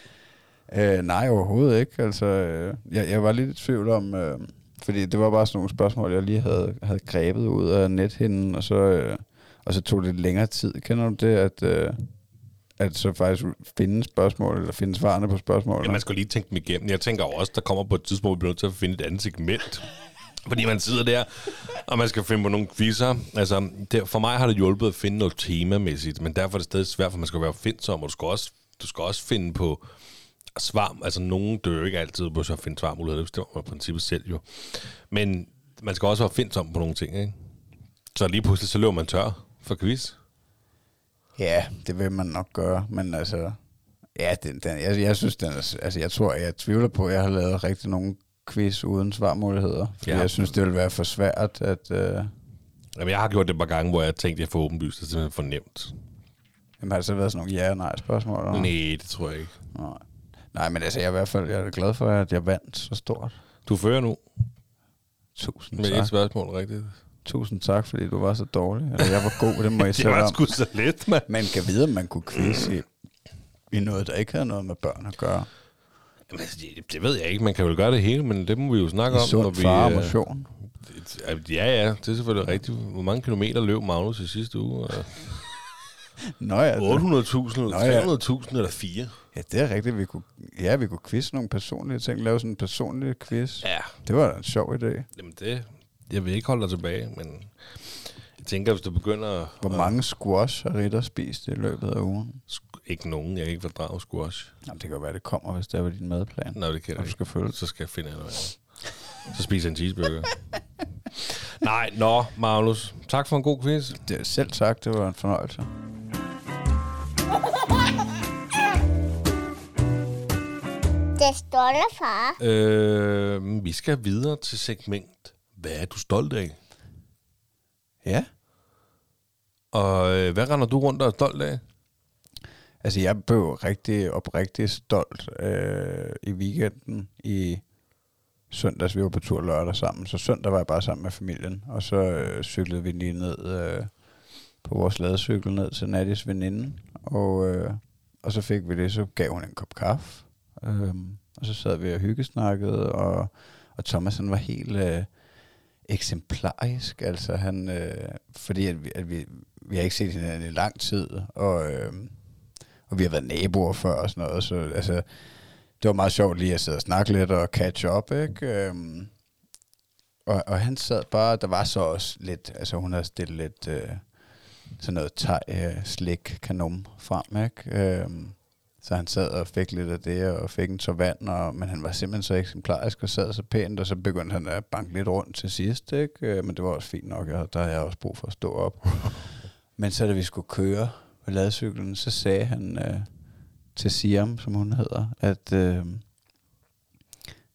S2: Øh, nej, overhovedet ikke. Altså, øh, jeg, jeg var lidt i tvivl om, øh, fordi det var bare sådan nogle spørgsmål, jeg lige havde, havde grebet ud af nethinden, og så, øh, og så tog det lidt længere tid. Kender du det, at, øh, at så faktisk finde spørgsmål, eller finde svarene på spørgsmålene?
S3: Ja, man skal lige tænke dem igennem. Jeg tænker også, der kommer på et tidspunkt, hvor vi bliver nødt til at finde et andet segment. Fordi man sidder der, og man skal finde på nogle quizzer. Altså, det, for mig har det hjulpet at finde noget temamæssigt, men derfor er det stadig svært, for man skal være opfindsom, og du skal også, du skal også finde på svar. Altså, nogen dør ikke altid på så at finde svarmuligheder. Det bestemmer man i princippet selv jo. Men man skal også være opfindsom på nogle ting, ikke? Så lige pludselig, så løber man tør for quiz.
S2: Ja, det vil man nok gøre, men altså... Ja, den, den, jeg, jeg synes, den er, altså jeg tror, jeg tvivler på, at jeg har lavet rigtig nogle quiz uden svarmuligheder. Fordi
S3: Ja.
S2: jeg synes, det vil være for svært at... Øh,
S3: Jamen, jeg har gjort det et par gange, hvor jeg tænkte, at jeg får åbenlyst. Det er simpelthen for nemt.
S2: jamen, har det så været sådan nogle ja- og nej-spørgsmål? eller?
S3: Nej, det tror jeg ikke.
S2: Nej. Nej, men altså, jeg er i hvert fald jeg er glad for, at jeg vandt så stort.
S3: Du fører nu
S2: Tusind
S3: med
S2: tak.
S3: et spørgsmål, rigtigt?
S2: Tusind tak, fordi du var så dårlig. Eller jeg var god, det må I
S3: Det
S2: selv
S3: var
S2: om.
S3: sgu så let, mand.
S2: Man kan vide, om man kunne quiz i, noget, der ikke havde noget med børn at gøre.
S3: Jamen, altså, det, det ved jeg ikke. Man kan vel gøre det hele, men det må vi jo snakke
S2: I
S3: om.
S2: sund
S3: vi,
S2: far og
S3: øh,
S2: motion.
S3: det- Ja, ja, det er selvfølgelig rigtigt. Hvor mange kilometer løb Magnus i sidste uge?
S2: Nå ja, det,
S3: 800.000, eller
S2: Nå ja.
S3: 300.000 eller 4?
S2: ja, det er rigtigt. Vi kunne, ja, vi kunne quiz nogle personlige ting. Lave sådan en personlig quiz.
S3: Ja.
S2: Det var da en sjov idé.
S3: Jamen det, jeg vil ikke holde dig tilbage, men jeg tænker, hvis du begynder...
S2: Hvor mange squash har Ritter spist i løbet af ugen?
S3: Ikke nogen. Jeg kan ikke fordrage squash.
S2: Jamen, det kan jo være, det kommer, hvis det er på din madplan.
S3: Nå, det kan jeg
S2: du skal følge.
S3: Så skal jeg finde noget andet. Så spiser jeg en cheeseburger. Nej, nå, Magnus. Tak for en god quiz.
S2: Det er selv sagt, det var en fornøjelse.
S1: Det står der, far.
S3: Øh, vi skal videre til segment. Hvad er du stolt af?
S2: Ja.
S3: Og øh, hvad render du rundt og er stolt af?
S2: Altså, jeg blev rigtig oprigtig stolt øh, i weekenden i søndags. Vi var på tur lørdag sammen, så søndag var jeg bare sammen med familien. Og så øh, cyklede vi lige ned øh, på vores ladecykel ned til Nattis veninde. Og, øh, og så fik vi det, så gav hun en kop kaffe. Øh, og så sad vi og hyggesnakkede, og, og Thomas han var helt øh, eksemplarisk. Altså han, øh, fordi at vi, at vi, vi har ikke set hinanden i lang tid, og, øh, og vi har været naboer før og sådan noget, så altså, det var meget sjovt lige at sidde og snakke lidt og catch up, ikke? Øh, og, og han sad bare, der var så også lidt, altså hun havde stillet lidt øh, sådan noget thai, øh, slik, kanon frem, ikke? Øh, så han sad og fik lidt af det, og fik en så vand, og, men han var simpelthen så eksemplarisk og sad så pænt, og så begyndte han at banke lidt rundt til sidst, ikke? Øh, men det var også fint nok, og der havde jeg også brug for at stå op. men så da vi skulle køre på ladcyklen, så sagde han øh, til Siam, som hun hedder, at øh,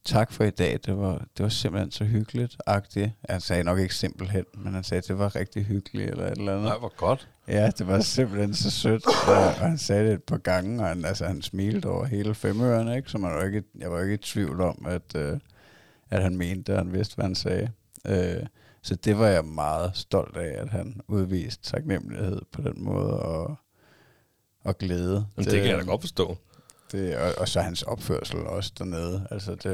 S2: tak for i dag, det var, det var simpelthen så hyggeligt, agtigt. Han sagde nok ikke simpelthen, men han sagde, at det var rigtig hyggeligt, eller et eller andet.
S3: Nej, hvor godt.
S2: Ja, det var simpelthen så sødt. Og, han sagde det et par gange, og han, altså, han smilte over hele femørerne, ikke? Så man var ikke, jeg var ikke i tvivl om, at, øh, at han mente det, og han vidste, hvad han sagde. Øh, så det var jeg meget stolt af, at han udviste taknemmelighed på den måde, og, og glæde.
S3: Jamen, det, det kan jeg da godt forstå.
S2: Det, og, og så hans opførsel også dernede. Altså, det,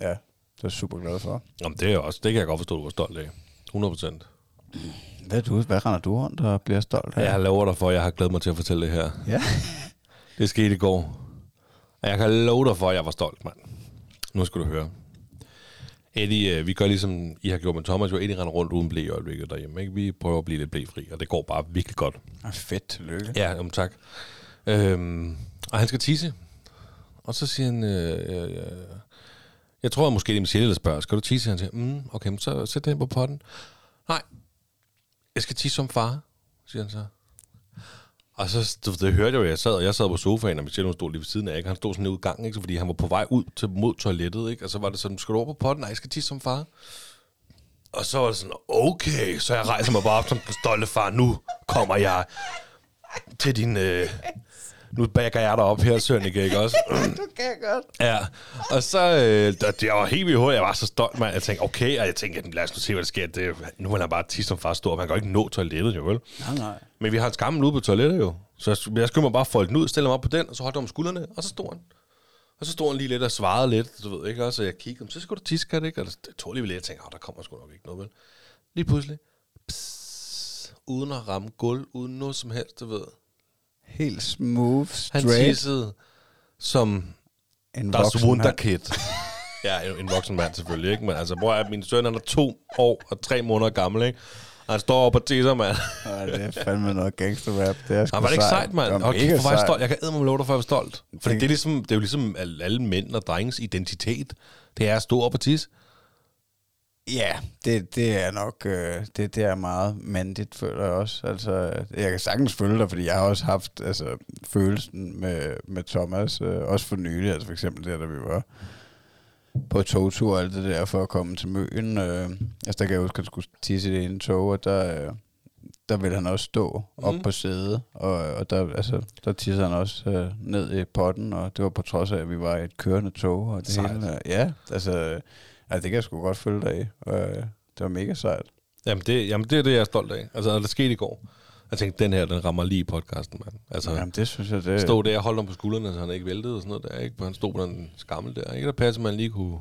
S2: ja, det er jeg super glad for.
S3: Jamen, det, er også, det kan jeg godt forstå, du var stolt af. 100 procent.
S2: Hvad, du, hvad render du rundt og bliver stolt af?
S3: Jeg lover dig for, at jeg har glædet mig til at fortælle det her.
S2: Ja.
S3: Det skete i går. Og jeg kan love dig for, at jeg var stolt, mand. Nu skal du høre. Eddie, øh, vi gør ligesom I har gjort med Thomas, jo Eddie render rundt uden blæ i øjeblikket derhjemme. Ikke? Vi prøver at blive lidt blæfri, og det går bare virkelig godt.
S2: Ah, fedt, tillykke.
S3: Ja, jamen, tak. Øhm, og han skal tisse. Og så siger han, øh, øh, øh jeg tror at måske det er Michelle, der spørger, skal du tisse? Han siger, mm, okay, men så sæt den på potten. Nej, jeg skal tisse som far, siger han så. Og så, du, det hørte jeg jo, jeg sad, og jeg sad på sofaen, og Michelle stod lige ved siden af, ikke? Han stod sådan nede ud i gangen, ikke? Fordi han var på vej ud til, mod toilettet, ikke? Og så var det sådan, skal du over på potten? Nej, jeg skal tisse som far. Og så var det sådan, okay, så jeg rejser mig bare op som den stolte far. Nu kommer jeg til din... Øh, nu bakker jeg dig op her, Sønneke, ikke også?
S2: Du kan godt.
S3: Ja, og så, øh, der- det var helt vildt hurtigt, jeg var så stolt, mand. Jeg tænkte, okay, og jeg tænkte, lad os nu se, hvad der sker. Det, nu vil han bare tisse som far stor, man kan jo ikke nå toilettet, jo vel?
S2: Nej, nej.
S3: Men vi har en skammel ude på toilettet jo. Så jeg, jeg skulle mig bare folde den ud, stille mig op på den, og så holdt jeg om skuldrene, og så stod han. Og så stod han lige lidt og svarede lidt, du ved ikke også, og jeg kiggede, så skulle du tisse, kan det ikke? Og det tog lige lidt, jeg tænkte, åh, der kommer sgu nok ikke noget, vel? Lige pludselig, pss, uden at ramme gulv, uden noget som helst, du ved.
S2: Helt smooth,
S3: Han
S2: straight.
S3: tissede som
S2: en
S3: Das. Wunderkid. ja, en, en voksen mand selvfølgelig, ikke? Men altså, bror, at min søn han er to år og tre måneder gammel, ikke? Og han står op og tisser, mand.
S2: Ja, det er fandme noget gangster-rap. Det er sgu
S3: Han var det ikke sejt, mand?
S2: var
S3: Okay, for var jeg stolt. Jeg kan æde love dig for, jeg var stolt. Fordi
S2: Det-
S3: er, ligesom, det er jo ligesom alle, alle mænd og drenges identitet. Det er at stå op og tisse.
S2: Ja, det, det er nok øh, det, det er meget mandigt, føler jeg også. Altså, jeg kan sagtens følge dig, fordi jeg har også haft altså, følelsen med, med Thomas, øh, også for nylig, altså for eksempel der, da vi var på togtur og alt det der, for at komme til Møen. Øh, altså, der kan jeg huske, at han skulle tisse i det ene tog, og der, øh, der ville han også stå op
S3: Mhm.
S2: på sædet, og, og der, altså, der tissede han også øh, ned i potten, og det var på trods af, at vi var i et kørende tog, og det
S3: Sejt.
S2: hele. øh, Ja, altså, altså, det kan jeg sgu godt følge dig i. Øh, det var mega sejt.
S3: Jamen det, jamen, det er det, jeg er stolt af. Altså, det skete i går. Jeg tænkte, den her, den rammer lige i podcasten, mand. Altså,
S2: Jamen, det synes jeg, det
S3: stod der og holdt ham på skuldrene, så han ikke væltede og sådan noget der, ikke? For han stod på den skammel der, ikke? Der passede, man lige kunne,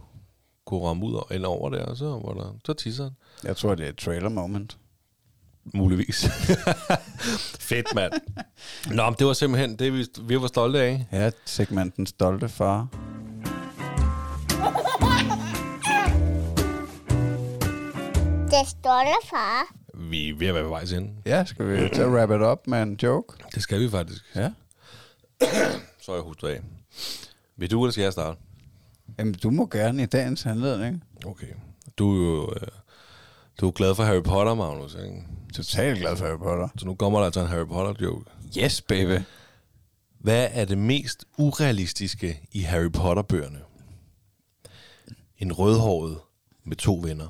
S3: kunne ramme ud og ind over der, og så var der, så tisser han.
S2: Jeg tror, det er et trailer moment.
S3: Muligvis. Fedt, mand. Nå, men det var simpelthen det, vi, vi var stolte af.
S2: Ja, segmenten stolte far.
S1: Det står der, far.
S3: Vi er ved at være ved vejs ende.
S2: Ja, skal vi til at wrap it up med en joke?
S3: Det skal vi faktisk.
S2: Ja.
S3: Så er jeg hustet af. Vil du, eller skal jeg starte?
S2: Jamen, du må gerne i dagens anledning.
S3: Okay. Du er jo... Øh, du er glad for Harry Potter, Magnus, ikke?
S2: Totalt glad for Harry Potter.
S3: Så nu kommer der altså en Harry Potter-joke.
S2: Yes, baby.
S3: Hvad er det mest urealistiske i Harry Potter-bøgerne? En rødhåret med to venner.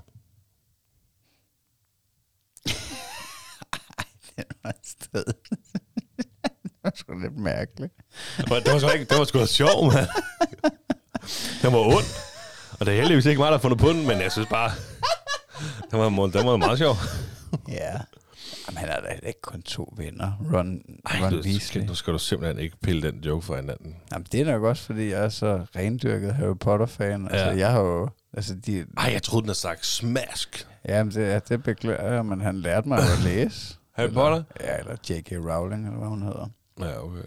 S2: Det var sted. det var sgu lidt mærkeligt.
S3: Det var, det var, sgu, ikke, det var sgu sjov, mand. Den var ond. Og det er heldigvis ikke mig, der har fundet på den, men jeg synes bare, den var, den var meget sjov.
S2: Ja. Jamen, han er da ikke kun to venner. Ron,
S3: Ej,
S2: Ron
S3: nu
S2: Weasley.
S3: skal, nu skal du simpelthen ikke pille den joke fra hinanden.
S2: Jamen, det er nok også, fordi jeg er så rendyrket Harry Potter-fan. Altså,
S3: Ja.
S2: jeg har jo... Altså, de,
S3: Ej, jeg troede, den havde sagt smask.
S2: jamen, det, ja, det beklager jeg, men han lærte mig at læse.
S3: Harry Potter?
S2: Ja, eller J.K. Rowling, eller hvad hun hedder.
S3: Ja, okay.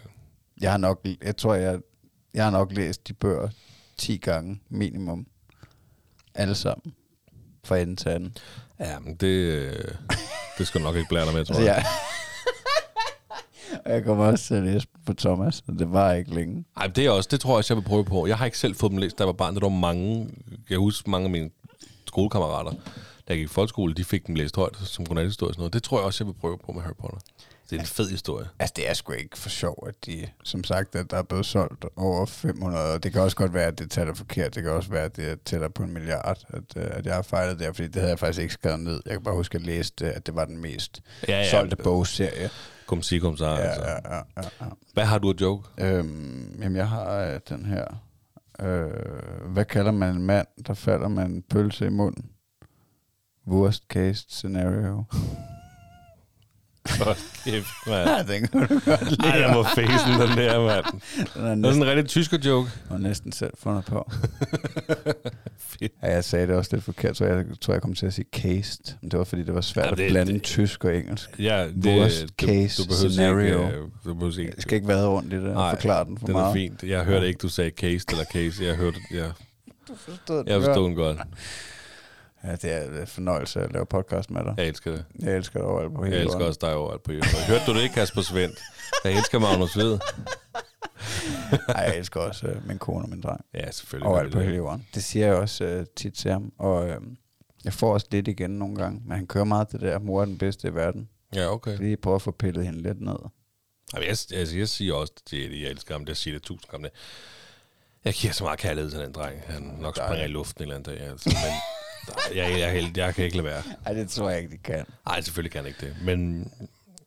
S2: Jeg har nok, jeg tror, jeg, jeg har nok læst de bøger 10 gange minimum. Alle sammen. Fra ende til anden.
S3: Ja, men det, øh, det skal nok ikke blære dig med, tror
S2: Altså,
S3: jeg.
S2: og jeg kommer også til at læse på Thomas, og det var ikke længe.
S3: Ej, det er også, det tror jeg også, jeg vil prøve på. Jeg har ikke selv fået dem læst, da jeg var barn. Det var mange, jeg husker mange af mine skolekammerater, da jeg gik i folkeskole, de fik dem læst højt som godnathistorie og sådan noget. Det tror jeg også, jeg vil prøve på med Harry Potter. Det er en fed historie.
S2: Altså, det er sgu ikke for sjov, at de, som sagt, at der er blevet solgt over 500, og det kan også godt være, at det tæller forkert. Det kan også være, at det tæller på en milliard, at, øh, at jeg har fejlet der, fordi det havde jeg faktisk ikke skrevet ned. Jeg kan bare huske, at jeg læste, at det var den mest
S3: Ja,
S2: ja, solgte bogserie.
S3: Kom sig, kom så.
S2: Ja,
S3: altså.
S2: ja, ja, ja, ja.
S3: Hvad har du at joke?
S2: Øhm, jamen, jeg har øh, den her. Øh, hvad kalder man en mand, der falder med en pølse i munden? Worst case scenario.
S3: Hold kæft, mand.
S2: Ja, den kunne du godt lide.
S3: Ej, jeg må facen den der, mand.
S2: Den er
S3: Det er sådan en rigtig tysker joke.
S2: og næsten selv fundet på.
S3: Fedt.
S2: Ja, jeg sagde det også lidt forkert, så jeg tror, jeg kom til at sige cased. Men det var, fordi det var svært
S3: Ja,
S2: at
S3: det-
S2: blande
S3: det-
S2: tysk og engelsk.
S3: Ja,
S2: Worst case
S3: behøver
S2: scenario.
S3: Ikke, øh, du behøver ikke,
S2: Jeg skal ikke være rundt i det og
S3: Nej,
S2: forklare den for
S3: den er
S2: meget.
S3: fint. Jeg hørte ikke, du sagde case eller case. Jeg hørte, jeg,
S2: Du forstod
S3: jeg forstod den godt.
S2: Ja, det er en fornøjelse at lave podcast med dig.
S3: Jeg elsker det.
S2: Jeg elsker dig overalt på hele
S3: Jeg elsker
S2: jorden.
S3: også dig overalt på jorden. Hørte du det ikke, Kasper Svendt? Jeg elsker Magnus Ved.
S2: Ej, jeg elsker også uh, min kone og min dreng.
S3: Ja, selvfølgelig.
S2: Overalt på hele
S3: det.
S2: jorden. Det siger jeg også uh, tit til ham. Og uh, jeg får også lidt igen nogle gange. Men han kører meget det der, mor er den bedste i verden.
S3: Ja, okay.
S2: Lige prøve at få pillet hende lidt ned.
S3: Jamen, jeg, altså, jeg siger også, det det, jeg elsker ham. Jeg siger det tusind gange. Jeg giver så meget kærlighed til den dreng. Han nok springer i luften en eller anden dag. Altså. Men jeg, jeg, jeg, jeg, kan ikke lade være.
S2: Ej, det tror jeg ikke, de kan.
S3: Nej, selvfølgelig kan ikke det. Men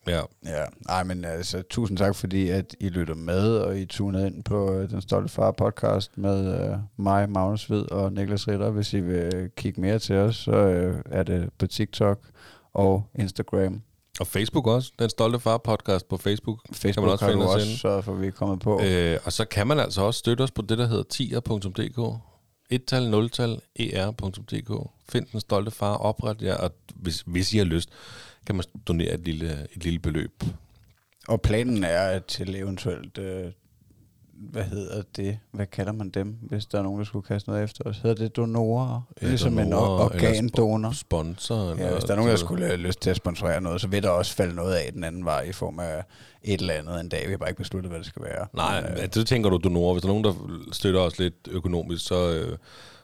S3: ja,
S2: Ja, ej, men altså, tusind tak, fordi at I lytter med, og I tunede ind på øh, Den Stolte Far podcast med øh, mig, Magnus Hvid og Niklas Ritter. Hvis I vil kigge mere til os, så øh, er det på TikTok og Instagram.
S3: og Facebook også. Den Stolte Far podcast på Facebook.
S2: Facebook
S3: man også
S2: har
S3: finde
S2: du
S3: os
S2: også
S3: inde.
S2: sørget for, at vi er kommet på.
S3: Øh, og så kan man altså også støtte os på det, der hedder tier.dk. Et-tal, nul-tal, er.dk. Find den stolte far, opret jer, og hvis, hvis I har lyst, kan man donere et lille, et lille beløb.
S2: Og planen er at til eventuelt, øh, hvad hedder det, hvad kalder man dem, hvis der er nogen, der skulle kaste noget efter os? Hedder det donorer?
S3: Ja,
S2: ligesom en
S3: donorer,
S2: or-
S3: eller
S2: organdonor?
S3: Sponsor.
S2: Ja, hvis der er nogen, der skulle have lyst til at sponsorere noget, så vil der også falde noget af den anden vej i form af et eller andet en dag. Vi har bare ikke besluttet, hvad det skal være.
S3: Nej,
S2: Men, øh,
S3: øh, det tænker du donorer. Hvis der er nogen, der støtter os lidt økonomisk, så, øh,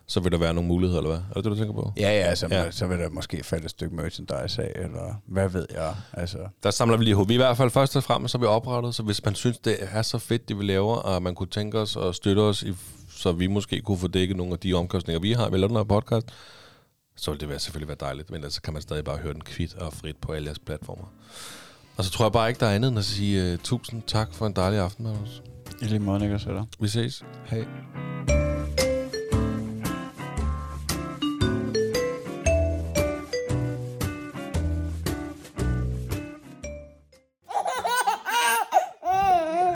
S3: så vil der være nogle muligheder, eller hvad? Er det det, du tænker på?
S2: Ja, ja, så,
S3: Ja.
S2: så vil der måske falde et stykke merchandise af, eller hvad ved jeg. Altså,
S3: Der samler vi lige ihop. Vi er i hvert fald først og fremmest, så vi oprettet, så hvis man synes, det er så fedt, det vi laver, og man kunne tænke os at støtte os, i, så vi måske kunne få dækket nogle af de omkostninger, vi har ved at lave den her podcast, så vil det være, selvfølgelig være dejligt, men ellers så kan man stadig bare høre den kvit og frit på alle jeres platformer. Og så tror jeg bare ikke, der er andet end at sige uh, tusind tak for en dejlig aften, Magnus.
S2: i lige måde, Niklas.
S3: Vi ses.
S2: Hej.